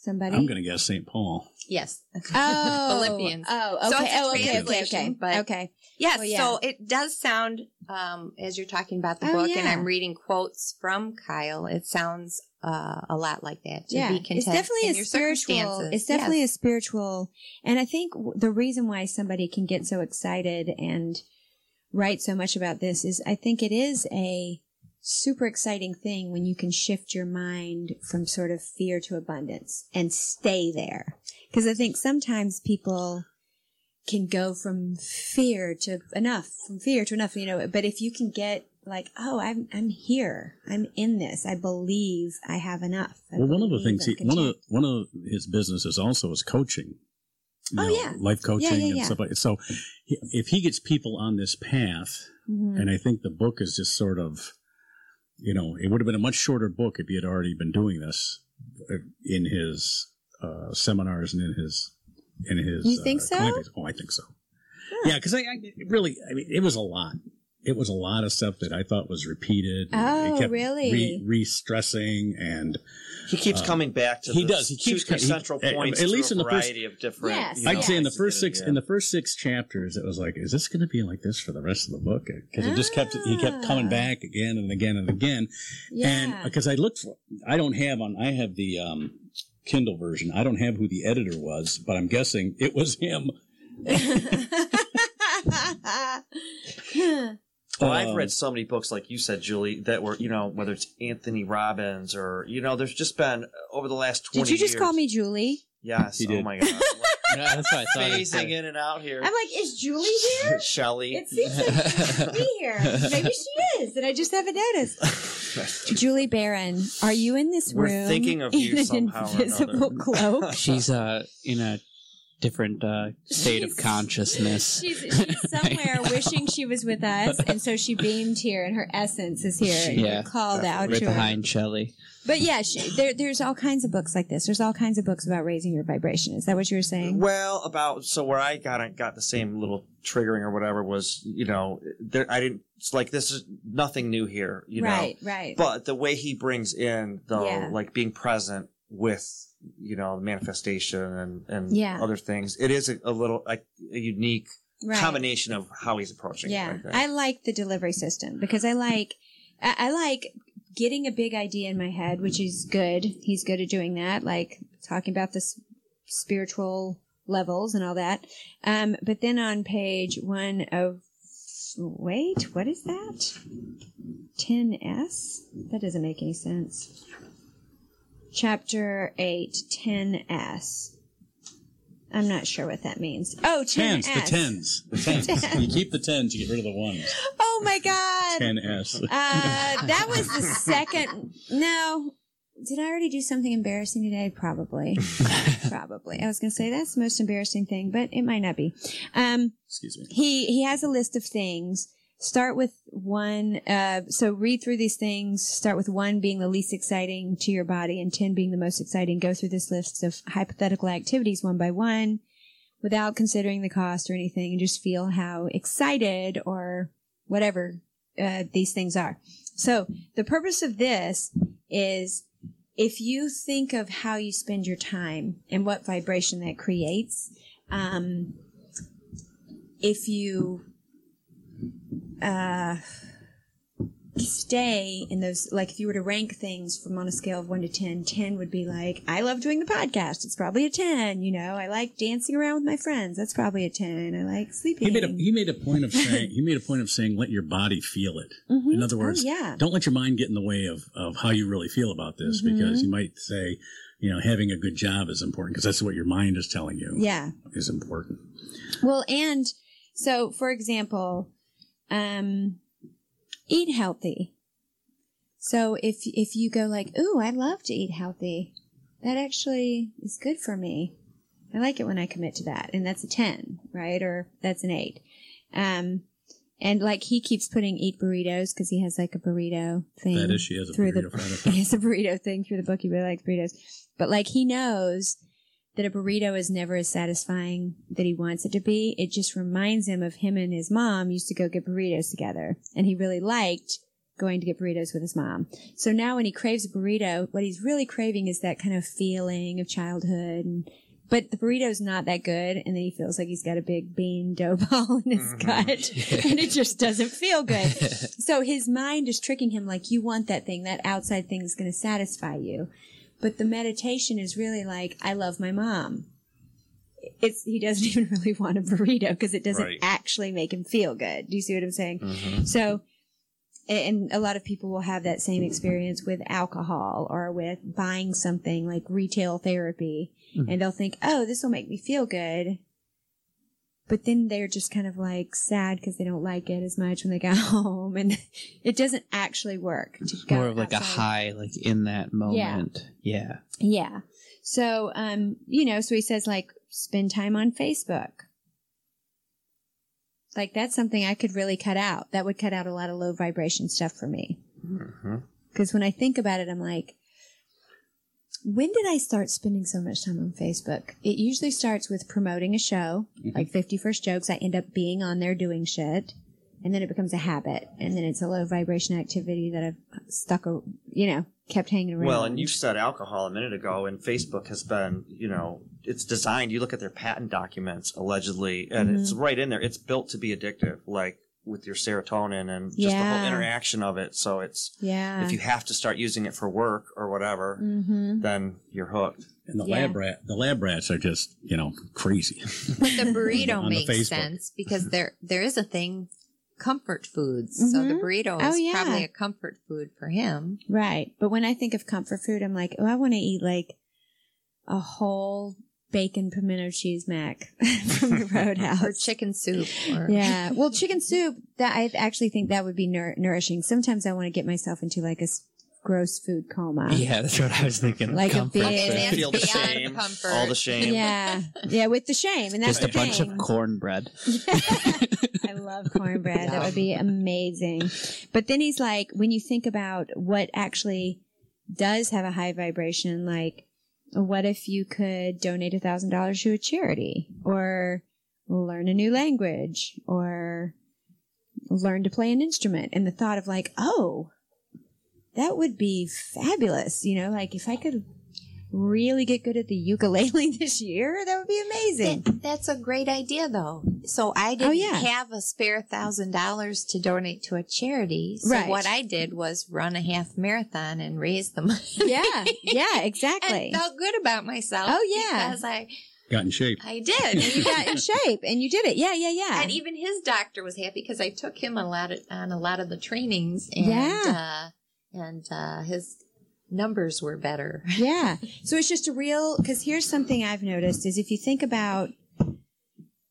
somebody. I'm going to guess St. Paul. Yes. Oh, Philippians. Oh, okay. it's a oh, okay, okay, okay. but- okay. Yes. Well, yeah. So it does sound, um, as you're talking about the Oh, book, and. I'm reading quotes from Kyle. It sounds uh, a lot like that. To yeah, be content it's definitely in a your spiritual. It's definitely Yes. a spiritual, and I think w- the reason why somebody can get so excited and write so much about this is I think it is a super exciting thing when you can shift your mind from sort of fear to abundance and stay there. Because I think sometimes people can go from fear to enough, from fear to enough, you know, but if you can get like, oh, I'm, I'm here. I'm in this. I believe I have enough. I Well, one of the things he, one of one of his businesses also is coaching. Oh, know, yeah. life coaching yeah, and yeah. stuff like that. So, if he gets people on this path, Mhm. and I think the book is just sort of, you know, it would have been a much shorter book if he had already been doing this uh, in his uh, seminars and in his in his. You think uh, so? Oh, I think so. Yeah, because I, I really, I mean, it was a lot. It was a lot of stuff that I thought was repeated. Oh, it kept really? Re, re-stressing and He keeps Uh, coming back to he does. He keeps co- he- central at- points at through least a in the first- variety of different. Yes, you I'd know, say in the first get it, six yeah. in the first six chapters, it was like, is this going to be like this for the rest of the book? Because it just kept he kept coming Ah. back again and again and again. yeah. And because I looked for, I don't have on, I have the um, Kindle version. I don't have who the editor was, but I'm guessing it was him. Well, I've Um, read so many books, like you said, Julie, that were you know whether it's Anthony Robbins or you know, there's just been over the last twenty. Did you just years- call me Julie? Yes. He Oh did. my god. Yeah, that's what I thought. Phasing in and out here. I'm like, is Julie here? Shelley. It seems like she should be here. Maybe she is, and I just haven't noticed. Julie Barron, are you in this We're room? thinking of you in somehow or invisible another. cloak. She's uh in a different uh, state of consciousness. She's, she's somewhere wishing she was with us, and so she beamed here, and her essence is here. and Yeah. called out right to her. behind Shelley. But yeah, she, there, there's all kinds of books like this. There's all kinds of books about raising your vibration. Is that what you were saying? Well, about so where I got got the same little triggering or whatever was, you know, there I didn't. It's like this is nothing new here, you right, know. right. Right. But the way he brings in the Yeah. like being present with you know manifestation and and Yeah. other things, it is a, a little like a unique right. combination of how he's approaching. Yeah, it, I. I like the delivery system because I like I, I like getting a big idea in my head, which is good. He's good at doing that, like talking about this spiritual levels and all that. Um, but then on page one of wait, what is that? 10s? That doesn't make any sense. Chapter 8, 10s. I'm not sure what that means. Oh, 10s. Tens, the tens, the tens. you keep the tens, you get rid of the ones. Oh my god. Ten S. Uh, that was the second. No. Did I already do something embarrassing today? Probably. Probably. I was going to say that's the most embarrassing thing, but it might not be. Um, Excuse me. he, he has a list of things. Start with one. Uh, so read through these things. Start with one being the least exciting to your body and 10 being the most exciting. Go through this list of hypothetical activities one by one without considering the cost or anything and just feel how excited or whatever uh, these things are. So the purpose of this is if you think of how you spend your time and what vibration that creates, um, if you uh, stay in those, like if you were to rank things from on a scale of 1 to 10, 10 would be like, I love doing the podcast. It's probably a 10. You know, I like dancing around with my friends. That's probably a 10. I like sleeping. He made a he made a point of saying he made a point of saying let your body feel it. Mhm. In other Oh, words, yeah. don't let your mind get in the way of, of how you really feel about this Mhm. because you might say, you know, having a good job is important because that's what your mind is telling you Yeah. is important. Well, and so, for example, um, eat healthy. So if if you go like, "Ooh, I love to eat healthy," that actually is good for me. I like it when I commit to that, and that's a ten, right? Or that's an eight. Um, and like he keeps putting eat burritos because he has like a burrito thing. That is, she has a through burrito the he has a burrito thing through the book. He really likes burritos, but like he knows that a burrito is never as satisfying that he wants it to be. It just reminds him of him and his mom used to go get burritos together, and he really liked going to get burritos with his mom. So now when he craves a burrito, what he's really craving is that kind of feeling of childhood and but the burrito's not that good, and then he feels like he's got a big bean dough ball in his mm-hmm. gut, and it just doesn't feel good. so his mind is tricking him like you want that thing, that outside thing is going to satisfy you. But the meditation is really like, I love my mom. It's he doesn't even really want a burrito because it doesn't Right. actually make him feel good. Do you see what I'm saying? Mhm. So, and a lot of people will have that same experience with alcohol or with buying something like retail therapy, and they'll think, "Oh, this will make me feel good," but then they're just kind of like sad because they don't like it as much when they got home, and it doesn't actually work. To go More of like a high, like in that moment. Yeah. Yeah. yeah. So, um, you know, so he says like spend time on Facebook. Like that's something I could really cut out. That would cut out a lot of low vibration stuff for me. Mhm. Because when I think about it, I'm like, when did I start spending so much time on Facebook? It usually starts with promoting a show, like 50 First Jokes. I end up being on there doing shit. And then it becomes a habit. And then it's a low vibration activity that I've stuck, a, you know, kept hanging around. Well, and you said alcohol a minute ago, and Facebook has been, you know, it's designed. You look at their patent documents, allegedly, and Mm-hmm. it's right in there. It's built to be addictive, like with your serotonin and just the whole interaction of it. So it's yeah. if you have to start using it for work or whatever, mm-hmm. then you're hooked. And the Yeah. lab rat, the lab rats are just, you know, crazy. But the burrito On the makes sense because there there is a thing comfort foods. So the Mhm. burrito Oh, is yeah. probably a comfort food for him. Right. But when I think of comfort food, I'm like, oh, I want to eat like a whole bacon pimento cheese mac from the Roadhouse. Or chicken soup. Or Yeah. Well, chicken soup, that I actually think that would be nour- nourishing. Sometimes I want to get myself into like a s- gross food coma. Yeah, that's what I was thinking. Like a big- food. Feel the beyond shame, comfort. all the shame. Yeah. Yeah, with the shame. And that's Just a the bunch thing. of cornbread. I love cornbread. That would be amazing. But then he's like, when you think about what actually does have a high vibration, like, what if you could donate a thousand dollars to a charity or learn a new language or learn to play an instrument? And the thought of like, oh, that would be fabulous. You know, like if I could really get good at the ukulele this year, that would be amazing. That- that's a great idea, though. So I didn't Oh, yeah. have a spare thousand dollars to donate to a charity. So Right. what I did was run a half marathon and raise the money. Yeah, yeah, exactly. and felt good about myself. Oh, yeah. because I Got in shape. I and did. you got in shape and you did it. Yeah, yeah, yeah. and even his doctor was happy because I took him a lot of, on a lot of the trainings, and Yeah. uh, and uh, his numbers were better. yeah. So it's just a real, because here's something I've noticed is if you think about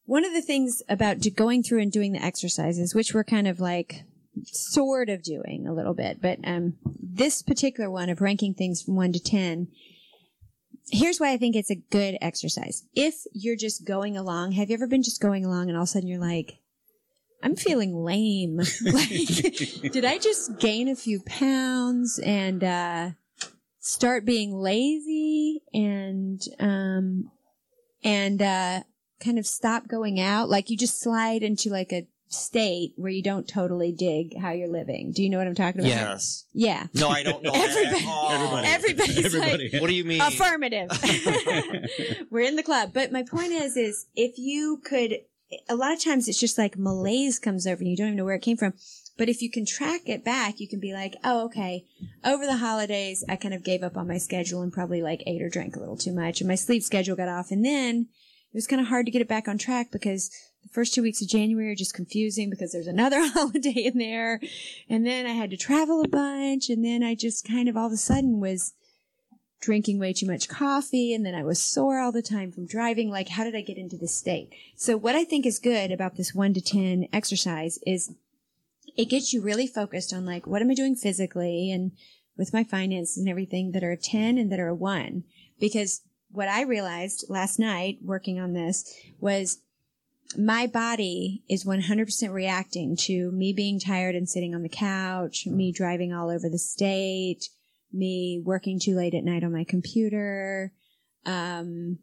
one of the things about going through and doing the exercises, which we're kind of like sort of doing a little bit, but um, this particular one of ranking things from one to 10, here's why I think it's a good exercise. If you're just going along, have you ever been just going along and all of a sudden you're like, I'm feeling lame. like, did I just gain a few pounds and, uh, start being lazy and, um, and, uh, kind of stop going out? Like you just slide into like a state where you don't totally dig how you're living. Do you know what I'm talking about? Yes. Yeah. No, I don't know Everybody- that. Everybody. Everybody's Everybody. What do you mean? Affirmative. We're in the club. But my point is, is if you could, a lot of times it's just like malaise comes over and you don't even know where it came from. But if you can track it back, you can be like, oh, okay. Over the holidays, I kind of gave up on my schedule and probably like ate or drank a little too much and my sleep schedule got off. And then it was kind of hard to get it back on track because the first two weeks of January are just confusing because there's another holiday in there. And then I had to travel a bunch. And then I just kind of all of a sudden was drinking way too much coffee. And then I was sore all the time from driving. Like, how did I get into this state? So what I think is good about this one to 10 exercise is it gets you really focused on like, what am I doing physically and with my finances and everything that are a 10 and that are a one? Because what I realized last night working on this was my body is 100% reacting to me being tired and sitting on the couch, me driving all over the state, me working too late at night on my computer, um,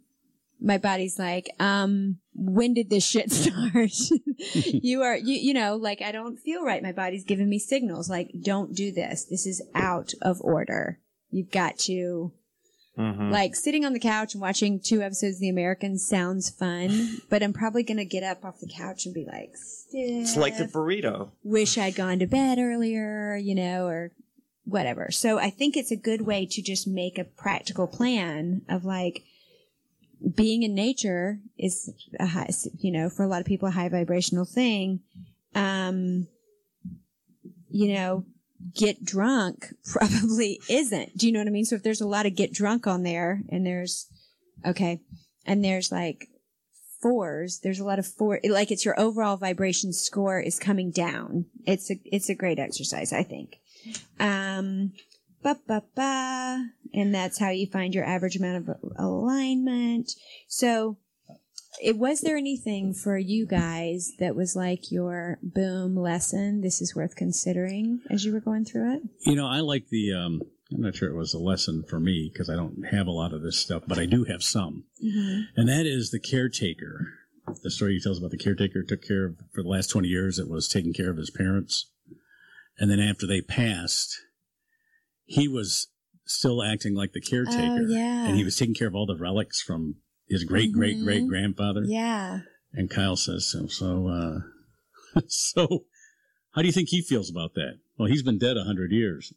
my body's like, um, when did this shit start? you are, you, you know, like I don't feel right. My body's giving me signals like, don't do this. This is out of order. You've got to, Mhm. like sitting on the couch and watching two episodes of The Americans sounds fun, but I'm probably going to get up off the couch and be like, It's like the burrito. wish I'd gone to bed earlier, you know, or whatever. So I think it's a good way to just make a practical plan of like being in nature is a high, you know, for a lot of people, a high vibrational thing. Um, you know, get drunk probably isn't. Do you know what I mean? So if there's a lot of get drunk on there and there's, okay, and there's like fours, there's a lot of four, like it's your overall vibration score is coming down. It's a, it's a great exercise, I think. Um, ba ba ba, and that's how you find your average amount of alignment. So, it was there anything for you guys that was like your boom lesson? This is worth considering as you were going through it. You know, I like the. Um, I'm not sure it was a lesson for me because I don't have a lot of this stuff, but I do have some, and that is the caretaker. The story he tells about the caretaker took care of for the last 20 years. It was taking care of his parents, and then after they passed, he was still acting like the caretaker. Oh, yeah. and he was taking care of all the relics from his great great great grandfather. Yeah. And Kyle says, so, so, uh, so how do you think he feels about that? Well, he's been dead a hundred years.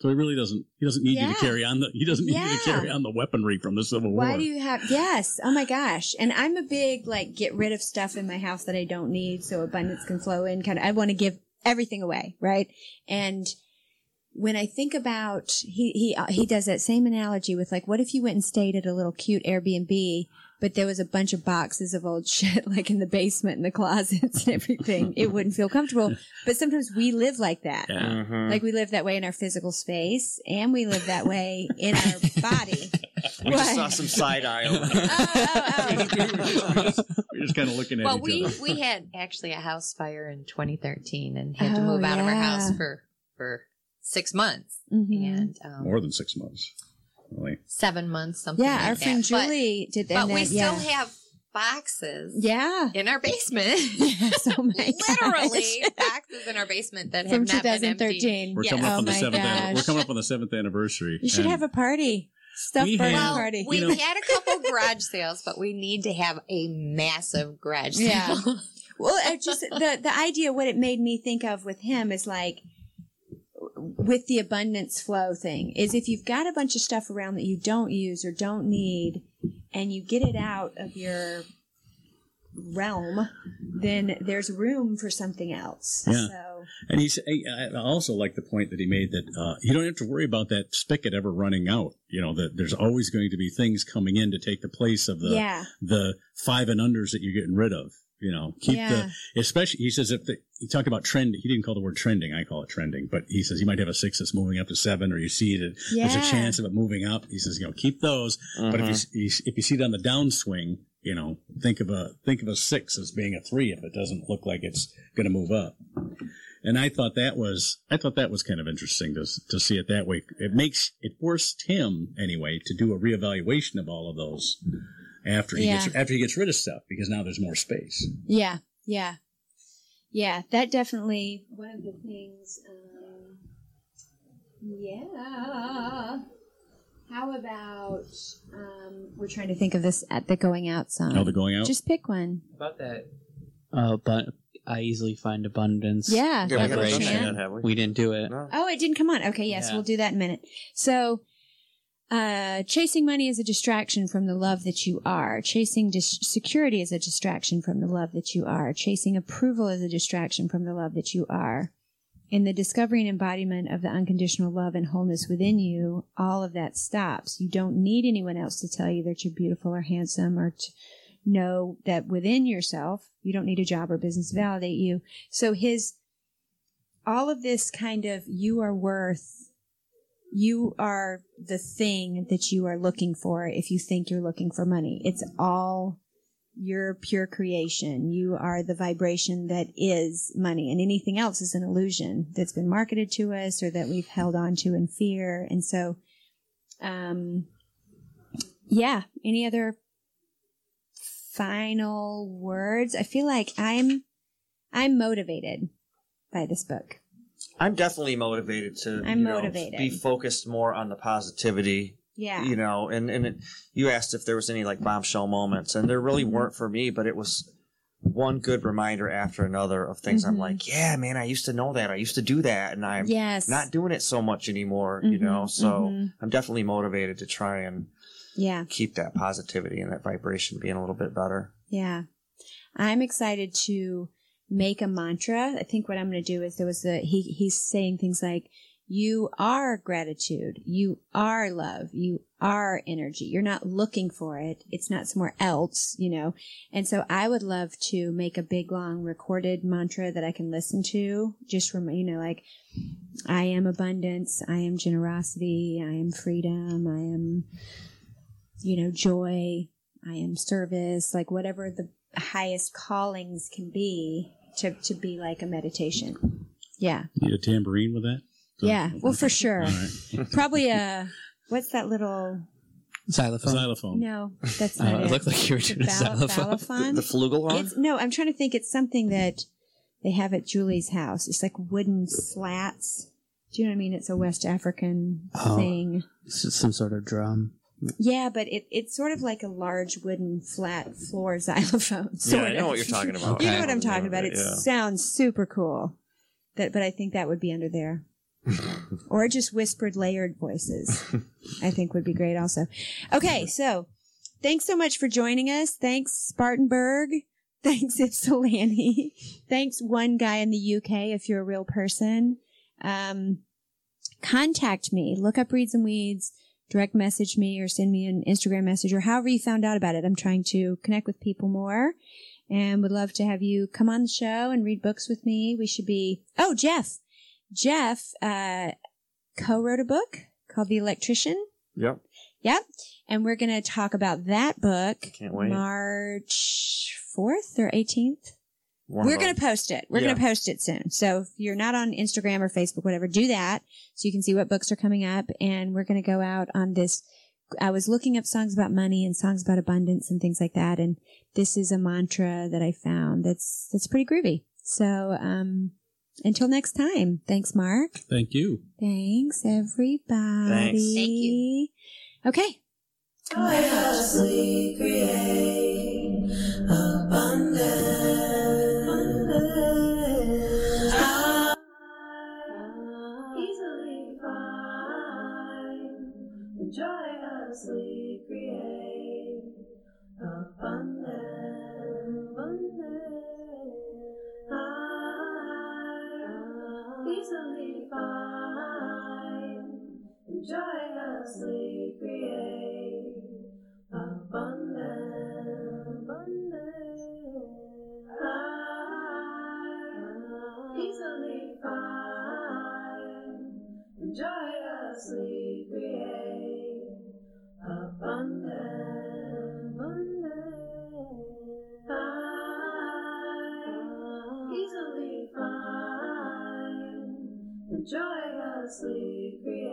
So he really doesn't, he doesn't need you to carry on the, he doesn't need you to carry on the weaponry from the Civil War. Why do you have, yes. Oh my gosh. And I'm a big, like, get rid of stuff in my house that I don't need so abundance can flow in. Kind of, I want to give everything away, right? And when I think about, he, he, uh, he does that same analogy with like, what if you went and stayed at a little cute Airbnb, but there was a bunch of boxes of old shit like in the basement and the closets and everything. it wouldn't feel comfortable. But sometimes we live like that. Yeah. Mhm. Like we live that way in our physical space and we live that way in our body. we just saw some side eye. over there. Oh, oh, oh. We're just kind of looking at Well, each we other. we had actually a house fire in 2013 and had to Oh, move out of our house for for six months Mhm. and um, More than six months. Really. seven months, something. Yeah, like our friend that. But- Julie did that. but, and we that- still yeah. have boxes. Yeah. in our basement. Yes, oh my Literally gosh. boxes in our basement that have From not been emptied. 2013. We're Yes. coming up Oh on the my seventh. an- we're coming up on the seventh anniversary. You should have a party. Stuff We burning Well, party. we've You know- had a couple garage sales, but we need to have a massive garage sale. Yeah. Well, I just the the idea what it made me think of with him is like with the abundance flow thing is if you've got a bunch of stuff around that you don't use or don't need and you get it out of your realm then there's room for something else Yeah. so And he's, I I also like the point that he made that uh, you don't have to worry about that spigot ever running out. You know that there's always going to be things coming in to take the place of the yeah the five and unders that you're getting rid of. You know, keep Yeah. the especially. He says if the, he talked about trend, he didn't call the word trending. I call it trending, but he says you might have a six that's moving up to seven, or you see that there's a chance of it moving up. He says you know keep those, but if you, uh-huh. you if you see it on the downswing, you know think of a think of a six as being a three if it doesn't look like it's going to move up. And I thought that was I thought that was kind of interesting to to see it that way. It makes it forced him anyway to do a reevaluation of all of those after he Yeah. gets after he gets rid of stuff because now there's more space. Yeah, yeah, yeah. That definitely one of the things. Um, yeah. How about um, we're trying to think of this at the going out song? Oh, the going out. Just pick one. About that. Uh, but I easily find abundance. Yeah, Yeah, we haven't little done that chant. yet, have we? We didn't do it. No. Oh, it didn't come on. Okay, yes, Yeah. we'll do that in a minute. So, uh, chasing money is a distraction from the love that you are. Chasing dis- security is a distraction from the love that you are. Chasing approval is a distraction from the love that you are. In the discovery and embodiment of the unconditional love and wholeness within you, all of that stops. You don't need anyone else to tell you that you're beautiful or handsome or to know that within yourself, you don't need a job or business to validate you. So his, all of this kind of you are worth you are the thing that you are looking for if you think you're looking for money it's all your pure creation you are the vibration that is money and anything else is an illusion that's been marketed to us or that we've held on to in fear and so um yeah any other final words. I feel like I'm I'm motivated by this book. I'm definitely motivated to. I'm you know, motivated. Be focused more on the positivity. Yeah. You know, and and it, you asked if there was any like bombshell moments, and there really Mm-hmm. weren't for me. But it was one good reminder after another of things. I'm Mhm. like, yeah, man, I used to know that. I used to do that, and I'm yes. not doing it so much anymore. You Mhm, know, so mhm. I'm definitely motivated to try and Yeah. keep that positivity and that vibration being a little bit better. Yeah. I'm excited to make a mantra. I think what I'm going to do is there was a, he, he's saying things like, you are gratitude. You are love. You are energy. You're not looking for it. It's not somewhere else, you know? And so I would love to make a big long recorded mantra that I can listen to just from, you know, like, I am abundance. I am generosity. I am freedom. I am, you know, joy. I am service, like whatever the highest callings can be to, to be like a meditation. Yeah. Need a tambourine with that? Yeah. Well, for sure. All right. Probably a, what's that little, Xylophone. Xylophone. no, that's Oh, not it it. looked like you were The doing a bal- xylophone. balafon? The flugelhorn. It's, no, I'm trying to think. It's something that they have at Julie's house. It's like wooden slats. Do you know what I mean? It's a West African Oh. thing. S- Some sort of drum. Yeah, but it, it's sort of like a large wooden flat floor xylophone. yeah, I know of. what you're talking about. You know what I'm talking about. It Yeah. sounds super cool. That, but I think that would be under there. or just whispered layered voices. I think would be great also. Okay, so thanks so much for joining us. Thanks Spartanburg. Thanks Ypsilanti. Thanks one guy in the UK if you're a real person. Um, contact me. Look up Reads and Weeds. Direct message me or send me an Instagram message or however you found out about it. I'm trying to connect with people more and would love to have you come on the show and read books with me. We should be, oh, Jeff, Jeff, uh, co-wrote a book called The Electrician. Yep. Yep. And we're going to talk about that book Can't wait. March 4th or 18th. One We're going to post it. We're Yeah. going to post it soon. So if you're not on Instagram or Facebook, whatever, do that so you can see what books are coming up. And we're going to go out on this. I was looking up songs about money and songs about abundance and things like that. And this is a mantra that I found that's, that's pretty groovy. So, um, until next time, thanks, Mark. Thank you. Thanks, everybody. Thanks. Thank you. Okay. Joyously joyously create abundance. I easily find. Joyously create abundance. I easily find. Joyously create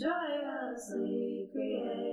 joyously create